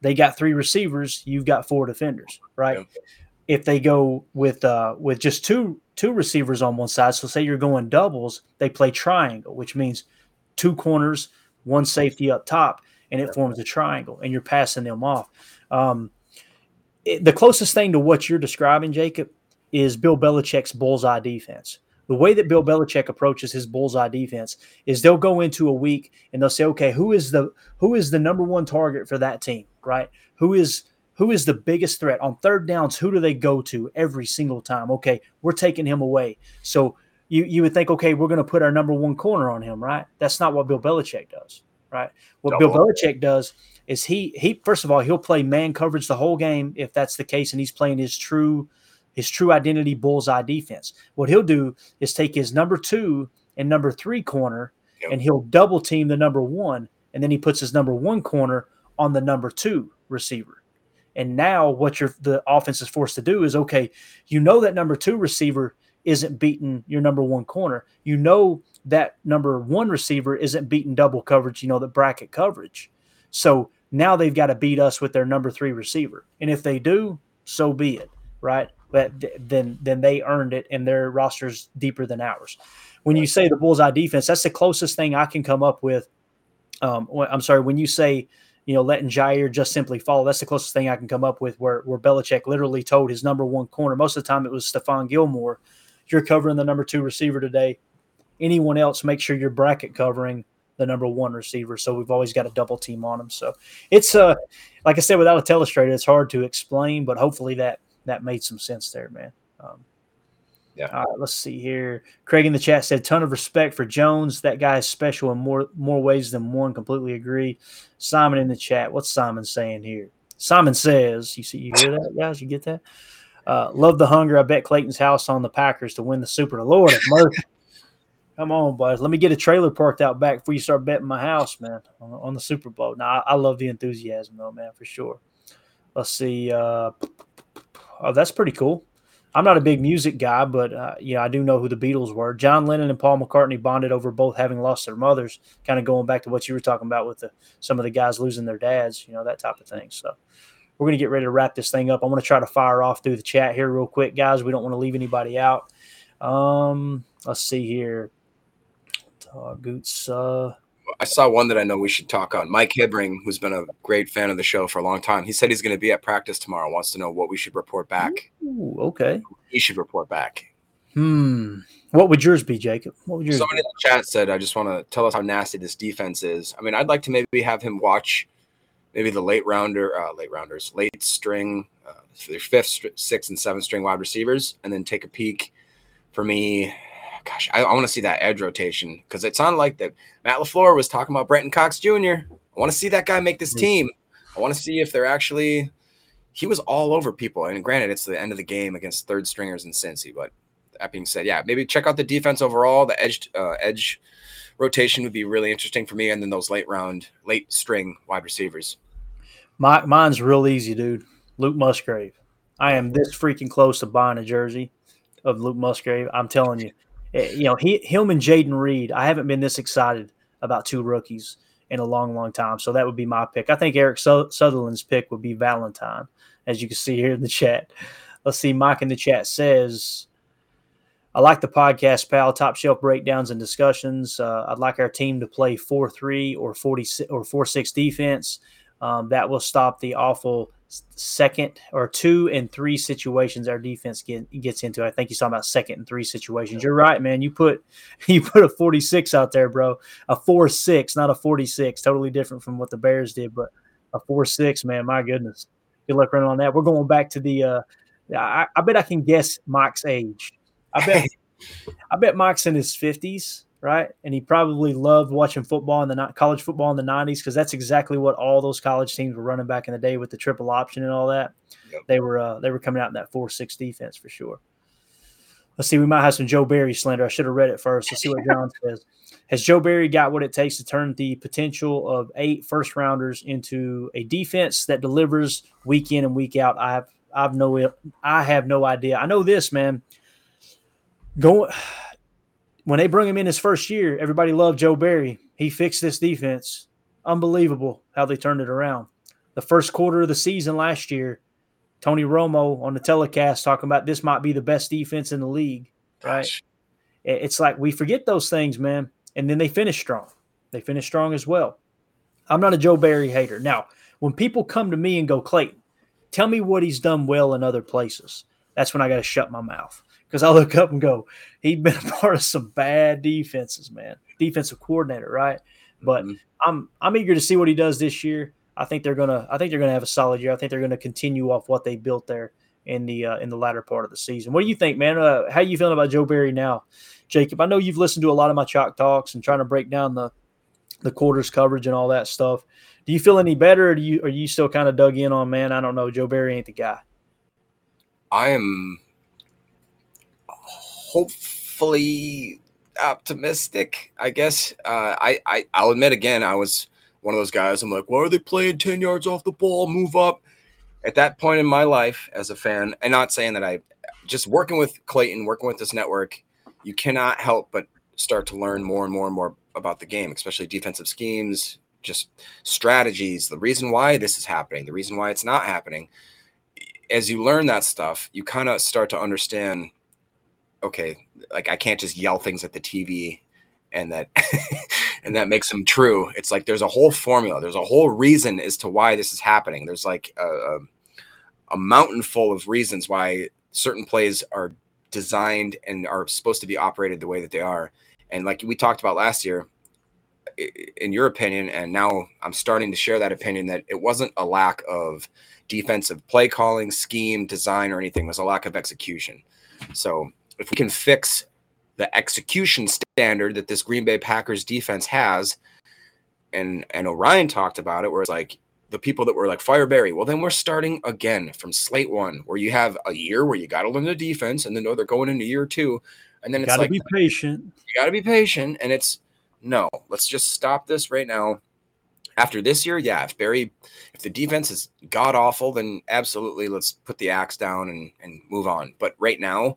They got three receivers, you've got four defenders, right? Yeah. If they go with uh, with just two two receivers on one side, so say you're going doubles, they play triangle, which means two corners, one safety up top, and it forms a triangle, and you're passing them off. Um, it, the closest thing to what you're describing, Jacob, is Bill Belichick's bullseye defense. The way that Bill Belichick approaches his bullseye defense is they'll go into a week and they'll say, okay, who is the who is the number one target for that team, right? Who is who is the biggest threat on third downs? Who do they go to every single time? Okay, we're taking him away. So you you would think, okay, we're going to put our number one corner on him, right? That's not what Bill Belichick does, right? What Double. Bill Belichick does is he he first of all he'll play man coverage the whole game if that's the case, and he's playing his true his true identity bullseye defense. What he'll do is take his number two and number three corner, yep. and he'll double team the number one, and then he puts his number one corner on the number two receiver. And now what your the offense is forced to do is okay, you know that number two receiver isn't beating your number one corner. You know that number one receiver isn't beating double coverage, you know, the bracket coverage. So now they've got to beat us with their number three receiver. And if they do, so be it, right? But then then they earned it and their roster's deeper than ours. When you say the bullseye defense, that's the closest thing I can come up with. Um, I'm sorry, when you say you know letting Jaire just simply follow, that's the closest thing I can come up with where where Belichick literally told his number one corner. Most of the time, it was Stephon Gilmore. You're covering the number two receiver today. Anyone else, make sure you're bracket covering the number one receiver. So we've always got a double team on them. So it's uh like I said, without a telestrator, it's hard to explain, but hopefully that that made some sense there, man. Um, yeah. All right, let's see here. Craig in the chat said, "Ton of respect for Jones. That guy is special in more more ways than one. Completely agree." Simon in the chat. What's Simon saying here? Simon says, "You see, you hear that, guys? You get that? Uh, love the hunger. I bet Clayton's house on the Packers to win the Super. Lord of mercy. Come on, boys. Let me get a trailer parked out back before you start betting my house, man, on, on the Super Bowl. Now, I, I, love the enthusiasm, though, man, for sure. Let's see. Uh, oh, that's pretty cool. I'm not a big music guy, but uh, yeah, I do know who the Beatles were. John Lennon and Paul McCartney bonded over both having lost their mothers. Kind of going back to what you were talking about with the, some of the guys losing their dads, you know, that type of thing. So we're going to get ready to wrap this thing up. I'm going to try to fire off through the chat here real quick, guys. We don't want to leave anybody out. Um, let's see here. Uh, Goots, uh, I saw one that I know we should talk on. Mike Hibbring, who's been a great fan of the show for a long time, he said he's going to be at practice tomorrow. Wants to know what we should report back. Ooh, okay. He should report back. Hmm. What would yours be, Jacob? What would yours? Someone be? in the chat said, "I just want to tell us how nasty this defense is." I mean, I'd like to maybe have him watch maybe the late rounder, uh, late rounders, late string, uh, their fifth, sixth, and seventh string wide receivers, and then take a peek for me gosh, I, I want to see that edge rotation because it sounded like that Matt LaFleur was talking about Brenton Cox Jr. I want to see that guy make this mm-hmm. team. I want to see if they're actually he was all over people. And granted, it's the end of the game against third stringers in Cincy, but that being said, yeah, maybe check out the defense overall. The edge uh, edge rotation would be really interesting for me, and then those late round, late string wide receivers. My mine's real easy, dude. Luke Musgrave. I am this freaking close to buying a jersey of Luke Musgrave. I'm telling you, you know, he, him and Jayden Reed. I haven't been this excited about two rookies in a long, long time. So that would be my pick. I think Eric Sutherland's pick would be Valentine, as you can see here in the chat. Let's see. Mike in the chat says, I like the podcast, pal. Top shelf breakdowns and discussions. Uh, I'd like our team to play 4 3 or 40 or 4 6 defense. Um, that will stop the awful second or two and three situations our defense get, gets into. I think he's talking about second and three situations. You're right, man. You put you put a 46 out there, bro. A four six, not a 46. Totally different from what the Bears did, but a four six, man. My goodness. Good luck running on that. We're going back to the. Uh, I, I bet I can guess Mike's age. I bet. I bet Mike's in his 50s right? And he probably loved watching football in the college football in the 90s because that's exactly what all those college teams were running back in the day with the triple option and all that. Yep. They were uh, they were coming out in that four six defense for sure. Let's see, we might have some Joe Barry slander. I should have read it first. Let's see what John says. Has Joe Barry got what it takes to turn the potential of eight first rounders into a defense that delivers week in and week out? I have I've no I have no idea. I know this, man. Going when they bring him in his first year, everybody loved Joe Barry. He fixed this defense. Unbelievable how they turned it around. The first quarter of the season last year, Tony Romo on the telecast talking about this might be the best defense in the league. Right? Gosh. It's like we forget those things, man. And then they finish strong. They finish strong as well. I'm not a Joe Barry hater. Now, when people come to me and go, Clayton, tell me what he's done well in other places. that's when I got to shut my mouth because I look up and go, he's been a part of some bad defenses, man. Defensive coordinator, right? But Mm-hmm. I'm I'm eager to see what he does this year. I think they're gonna I think they're gonna have a solid year. I think they're gonna continue off what they built there in the uh, in the latter part of the season. What do you think, man? Uh, how you feeling about Joe Barry now, Jacob? I know you've listened to a lot of my chalk talks and trying to break down the the quarters coverage and all that stuff. Do you feel any better, or do you are you still kind of dug in on man? I don't know. Joe Barry ain't the guy. I am hopefully optimistic. I guess. Uh, I, I I'll admit again, I was one of those guys. I'm like, why are they playing ten yards off the ball? Move up. At that point in my life, as a fan, and not saying that I, just working with Clayton, working with this network, you cannot help but start to learn more and more and more about the game, especially defensive schemes, just strategies, the reason why this is happening, the reason why it's not happening. As you learn that stuff, you kind of start to understand okay, like I can't just yell things at the TV and that and that makes them true. It's like there's a whole formula, there's a whole reason as to why this is happening. There's like a, a, a mountain full of reasons why certain plays are designed and are supposed to be operated the way that they are. And like we talked about last year, in your opinion, and now I'm starting to share that opinion that it wasn't a lack of defensive play calling, scheme, design, or anything. It was a lack of execution. So if we can fix the execution standard that this Green Bay Packers defense has, and and Orion talked about it, where it's like the people that were like Fire Barry, well, then we're starting again from slate one, where you have a year where you got to learn the defense, and then oh, they're going into year two, and then it's Got to like be patient. you got to be patient and it's no let's just stop this right now after this year yeah if barry if the defense is god awful then absolutely let's put the axe down and and move on but right now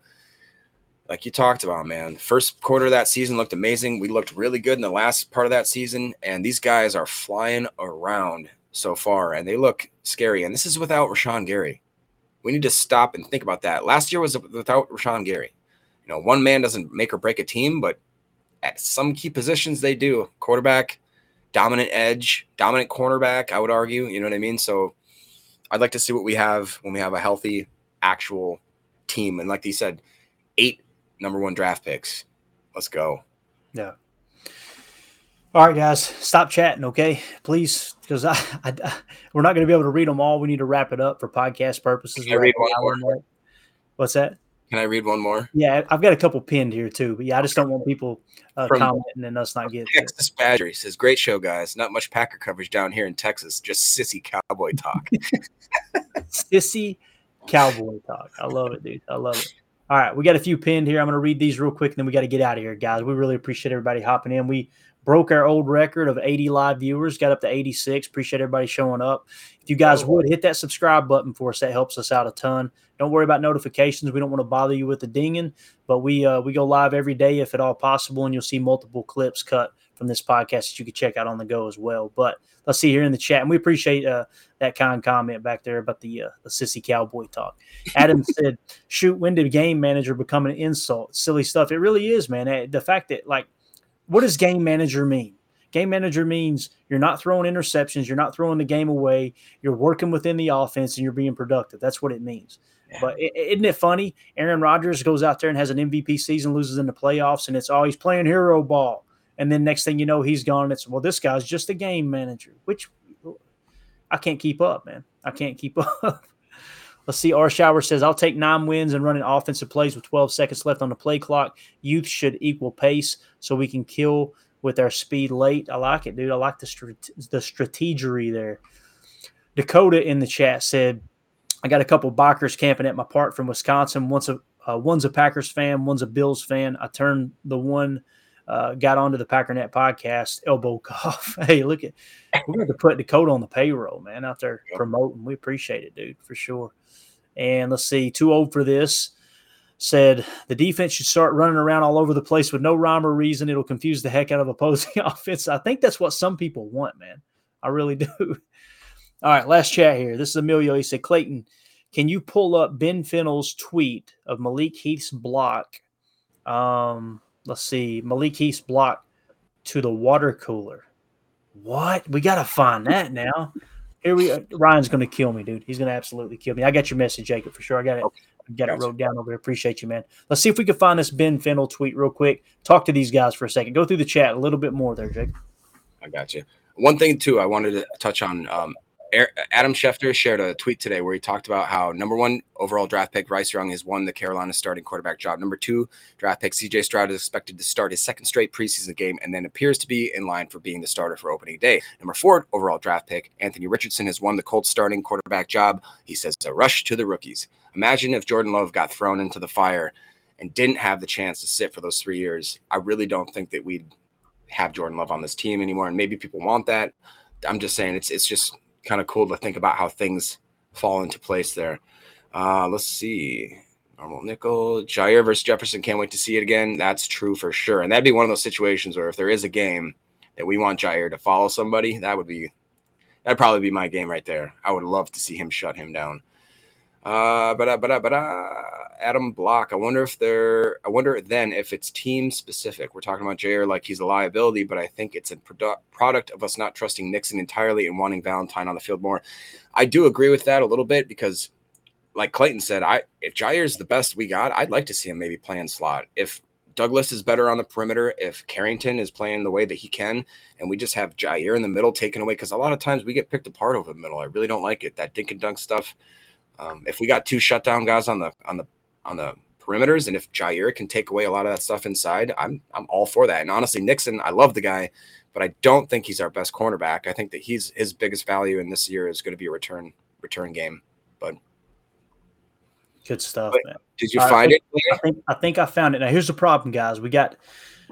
like you talked about man first quarter of that season looked amazing we looked really good in the last part of that season and these guys are flying around so far and they look scary and this is without Rashan Gary we need to stop and think about that last year was without Rashan Gary you know, one man doesn't make or break a team, but at some key positions they do. Quarterback, dominant edge, dominant cornerback, I would argue. You know what I mean? So I'd like to see what we have when we have a healthy, actual team. And like you said, eight number one draft picks. Let's go. Yeah. All right, guys, stop chatting, okay? Please, because I, I, we're not going to be able to read them all. We need to wrap it up for podcast purposes. Can I read one more? What's that? Can I read one more? Yeah, I've got a couple pinned here too, but yeah, I just don't want people uh, From- commenting and us not getting. Texas Badger says, Great show, guys. Not much Packer coverage down here in Texas, just sissy cowboy talk. Sissy cowboy talk. I love it, dude. I love it. All right, we got a few pinned here. I'm going to read these real quick, and then we got to get out of here, guys. We really appreciate everybody hopping in. We broke our old record of 80 live viewers, got up to 86. Appreciate everybody showing up. If you guys would hit that subscribe button for us, that helps us out a ton. Don't worry about notifications. We don't want to bother you with the dinging, but we uh, we go live every day if at all possible, and you'll see multiple clips cut from this podcast that you can check out on the go as well. But let's see here in the chat, and we appreciate uh, that kind comment back there about the uh, the sissy cowboy talk. Adam said, "Shoot, when did game manager become an insult? Silly stuff. It really is, man. Eh, The fact that like, what does game manager mean? Game manager means you're not throwing interceptions, you're not throwing the game away, you're working within the offense, and you're being productive. That's what it means. But isn't it funny? Aaron Rodgers goes out there and has an MVP season, loses in the playoffs, and it's oh he's playing hero ball. And then next thing you know, he's gone. And it's well, this guy's just a game manager, which I can't keep up, man. I can't keep up. Let's see. R Shower says, I'll take nine wins and running offensive plays with 12 seconds left on the play clock. Youth should equal pace so we can kill with our speed late. I like it, dude. I like the strat- the strategery there. Dakota in the chat said, I got a couple bikers camping at my park from Wisconsin. One's a uh, one's a Packers fan, one's a Bills fan. I turned the one uh, got onto the Packernet podcast. Elbow cough. hey, look at we're going to put the Dakota on the payroll, man, out there promoting. We appreciate it, dude, for sure. And let's see, too old for this. Said the defense should start running around all over the place with no rhyme or reason. It'll confuse the heck out of opposing offense. I think that's what some people want, man. I really do. All right, last chat here. This is Emilio. He said, Clayton, can you pull up Ben Fennell's tweet of Malik Heath's block? Um, let's see, Malik Heath's block to the water cooler. What? We got to find that now. Here we Ryan's going to kill me, dude. He's going to absolutely kill me. I got your message, Jacob, for sure. I got it. I got it wrote down over there. Appreciate you, man. Let's see if we can find this Ben Fennell tweet real quick. Talk to these guys for a second. Go through the chat a little bit more there, Jake. I got you. One thing too, I wanted to touch on. Um, Adam Schefter shared a tweet today where he talked about how number one overall draft pick Bryce Young has won the Carolina starting quarterback job. Number two draft pick CJ Stroud is expected to start his second straight preseason game and then appears to be in line for being the starter for opening day. Number four overall draft pick Anthony Richardson has won the Colts starting quarterback job. He says a rush to the rookies. Imagine if Jordan Love got thrown into the fire and didn't have the chance to sit for those three years. I really don't think that we'd have Jordan Love on this team anymore. And maybe people want that. I'm just saying it's it's just kind of cool to think about how things fall into place there. Uh, let's see. Normal nickel, Jaire versus Jefferson. Can't wait to see it again. That's true for sure. And that'd be one of those situations where if there is a game that we want Jaire to follow somebody, that would be that'd probably be my game right there. I would love to see him shut him down. Uh, but uh, but uh, but Adam Block. I wonder if they're. I wonder then if it's team specific. We're talking about Jaire like he's a liability, but I think it's a produ- product of us not trusting Nixon entirely and wanting Valentine on the field more. I do agree with that a little bit because, like Clayton said, I if Jaire's the best we got, I'd like to see him maybe playing slot. If Douglas is better on the perimeter, if Carrington is playing the way that he can, and we just have Jaire in the middle taken away, because a lot of times we get picked apart over the middle. I really don't like it. That dink and dunk stuff. Um, if we got two shutdown guys on the on the on the perimeters, and if Jaire can take away a lot of that stuff inside, I'm I'm all for that. And honestly, Nixon, I love the guy, but I don't think he's our best cornerback. I think that he's his biggest value in this year is going to be a return return game. But good stuff, but man. Did you find it? I think I think I found it. Now here's the problem, guys. We got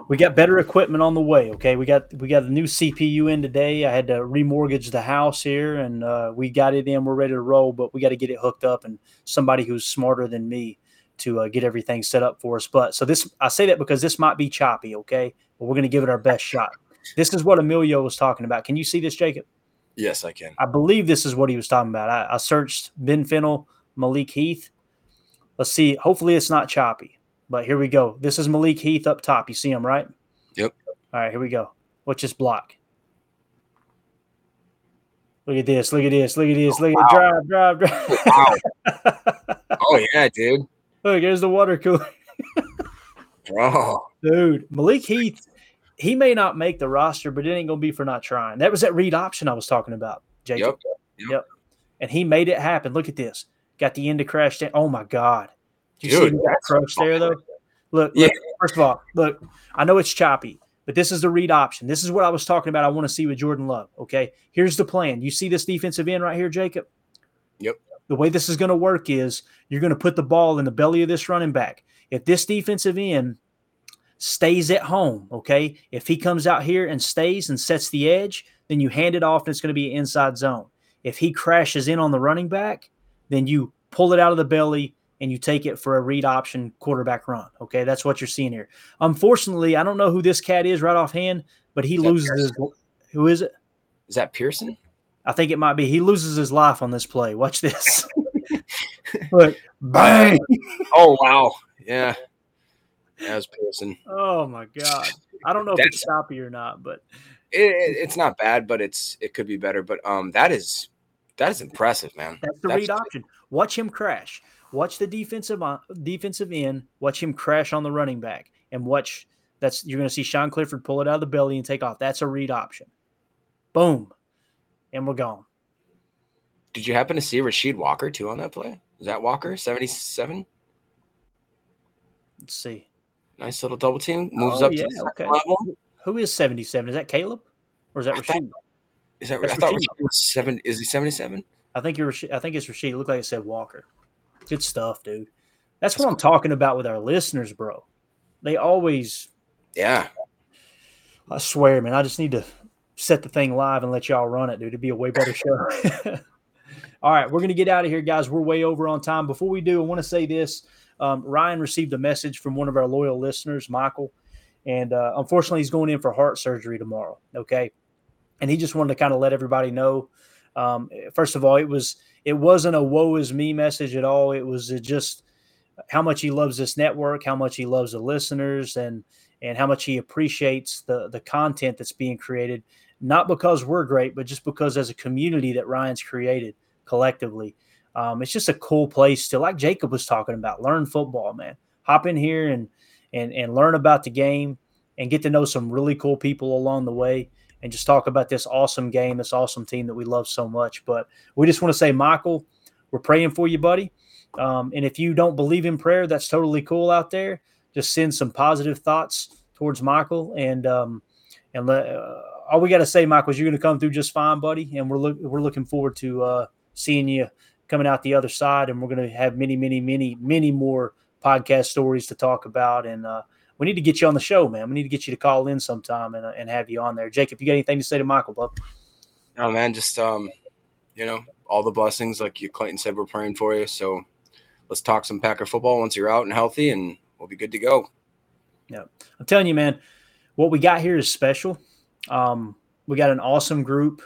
we got better equipment on the way. Okay, we got we got a new CPU in today. I had to remortgage the house here, and uh, we got it in. We're ready to roll, but we got to get it hooked up, and somebody who's smarter than me to uh, get everything set up for us. But so this, I say that because this might be choppy. Okay, but we're going to give it our best shot. This is what Emilio was talking about. Can you see this, Jacob? Yes, I can. I believe this is what he was talking about. I, I searched Ben Fennell, Malik Heath. Let's see. Hopefully, it's not choppy. But here we go. This is Malik Heath up top. You see him, right? Yep. All right, here we go. What's this block? Look at this. Look at this. Look at this. Look at wow. drive, drive, drive. Wow. oh yeah, dude. Look, here's the water cooler. oh. Dude, Malik Heath, he may not make the roster, but it ain't gonna be for not trying. That was that read option I was talking about, Jacob. Yep. Yep. yep. And he made it happen. Look at this. Got the end to crash down. Oh my God. You Dude, see that crush there though? Look, Yeah. look, first of all, look, I know it's choppy, but this is the read option. This is what I was talking about. I want to see with Jordan Love. Okay. Here's the plan. You see this defensive end right here, Jacob? Yep. The way this is going to work is you're going to put the ball in the belly of this running back. If this defensive end stays at home, okay, if he comes out here and stays and sets the edge, then you hand it off and it's going to be an inside zone. If he crashes in on the running back, then you pull it out of the belly and you take it for a read option quarterback run. Okay, that's what you're seeing here. Unfortunately, I don't know who this cat is right offhand, but he loses his. Who is it? Is that Pearson? I think it might be. He loses his life on this play. Watch this. Look, bang! Oh wow. Yeah. That was Pearson. Oh my god! I don't know if it's That's- choppy or not, but It, it- it's not bad, but it's it could be better. But um, that is that is impressive, man. that's the read option. Watch him crash. Watch the defensive on, defensive end. Watch him crash on the running back, and watch. That's you're going to see Sean Clifford pull it out of the belly and take off. That's a read option. Boom, and we're gone. Did you happen to see Rasheed Walker too on that play? Is that Walker seventy seven? Let's see. Nice little double team. Oh, Moves Oh, up yeah, to okay. level. Who is 77? Is that Caleb or is that I thought- Rasheed? Is that? That's I thought was seven. Is he seventy seven? I think you're. I think it's Rasheed. It looked like it said Walker. Good stuff, dude. That's what I'm talking about with our listeners, bro. They always. Yeah. I swear, man. I just need to set the thing live and let y'all run it, dude. It'd be a way better show. All right, we're gonna get out of here, guys. We're way over on time. Before we do, I want to say this. Um, Ryan received a message from one of our loyal listeners, Michael, and uh, unfortunately, he's going in for heart surgery tomorrow. Okay, and he just wanted to kind of let everybody know. Um, first of all, it was it wasn't a "woe is me" message at all. It was just how much he loves this network, how much he loves the listeners, and and how much he appreciates the the content that's being created. Not because we're great, but just because as a community that Ryan's created collectively. Um, it's just a cool place to, like Jacob was talking about, learn football, man. Hop in here and and and learn about the game and get to know some really cool people along the way and just talk about this awesome game, this awesome team that we love so much. But we just want to say, Michael, we're praying for you, buddy. Um, and if you don't believe in prayer, that's totally cool out there. Just send some positive thoughts towards Michael, and um, and uh, all we got to say, Michael, is you're going to come through just fine, buddy. And we're we're looking forward to uh, seeing you coming out the other side, and we're going to have many, many, many, many more podcast stories to talk about. And uh, we need to get you on the show, man. We need to get you to call in sometime and, and have you on there. Jacob, you got anything to say to Michael, bub? No, man, just um, you know, all the blessings, like you Clayton said, we're praying for you. So let's talk some Packer football once you're out and healthy, and we'll be good to go. Yeah, I'm telling you, man, what we got here is special. Um, we got an awesome group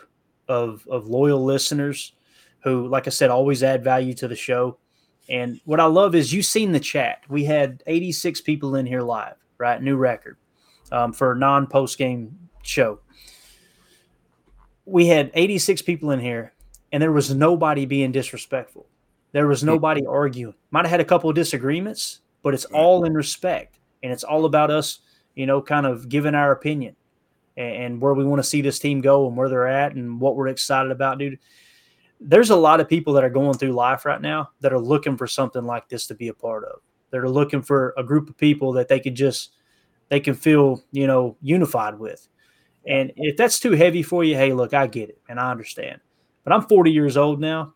of of loyal listeners who, like I said, always add value to the show. And what I love is you've seen the chat. We had 86 people in here live, right? New record um, for a non post game show. We had 86 people in here, and there was nobody being disrespectful. There was nobody arguing. Might have had a couple of disagreements, but it's all in respect, and it's all about us, you know, kind of giving our opinion and, and where we want to see this team go and where they're at and what we're excited about, dude there's a lot of people that are going through life right now that are looking for something like this to be a part of. They're looking for a group of people that they could just they can feel, you know, unified with. And if that's too heavy for you, hey, look, I get it and I understand. But I'm 40 years old now.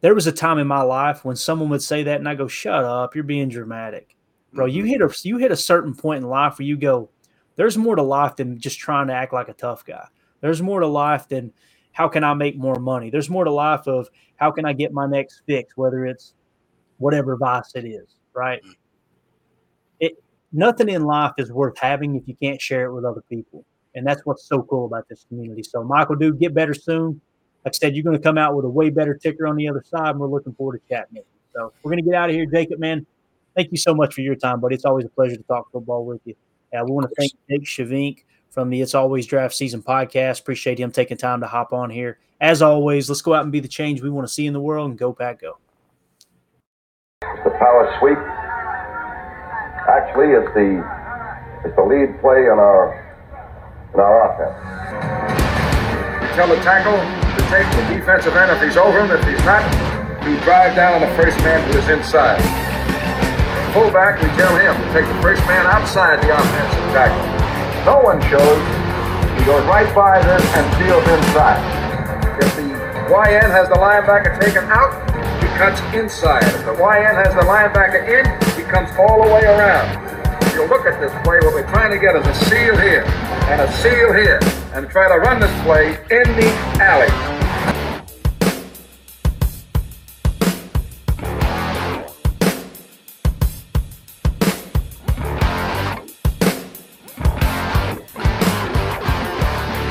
There was a time in my life when someone would say that and I go, "Shut up, you're being dramatic." Bro, you mm-hmm. hit a you hit a certain point in life where you go, there's more to life than just trying to act like a tough guy. There's more to life than how can I make more money? There's more to life of how can I get my next fix, whether it's whatever vice it is, right? It nothing in life is worth having if you can't share it with other people. And that's what's so cool about this community. So Michael, dude, get better soon. Like I said, you're going to come out with a way better ticker on the other side, and we're looking forward to chatting with you. So we're going to get out of here, Jacob, man. Thank you so much for your time, buddy. It's always a pleasure to talk football with you. Uh, we want to thank Jake Shavink from the It's Always Draft Season podcast. Appreciate him taking time to hop on here. As always, let's go out and be the change we want to see in the world and go Pack go. Power sweep actually it's the is the lead play in our in our offense. We tell the tackle to take the defensive end if he's over him. If he's not, to drive down on the first man who is inside. Fullback, we tell him to take the first man outside the offensive tackle. No one shows. He goes right by this and steals inside. If the YN has the linebacker taken out, cuts inside. If the YN has the linebacker in, he comes all the way around. If you look at this play, what we're trying to get is a seal here and a seal here and try to run this play in the alley.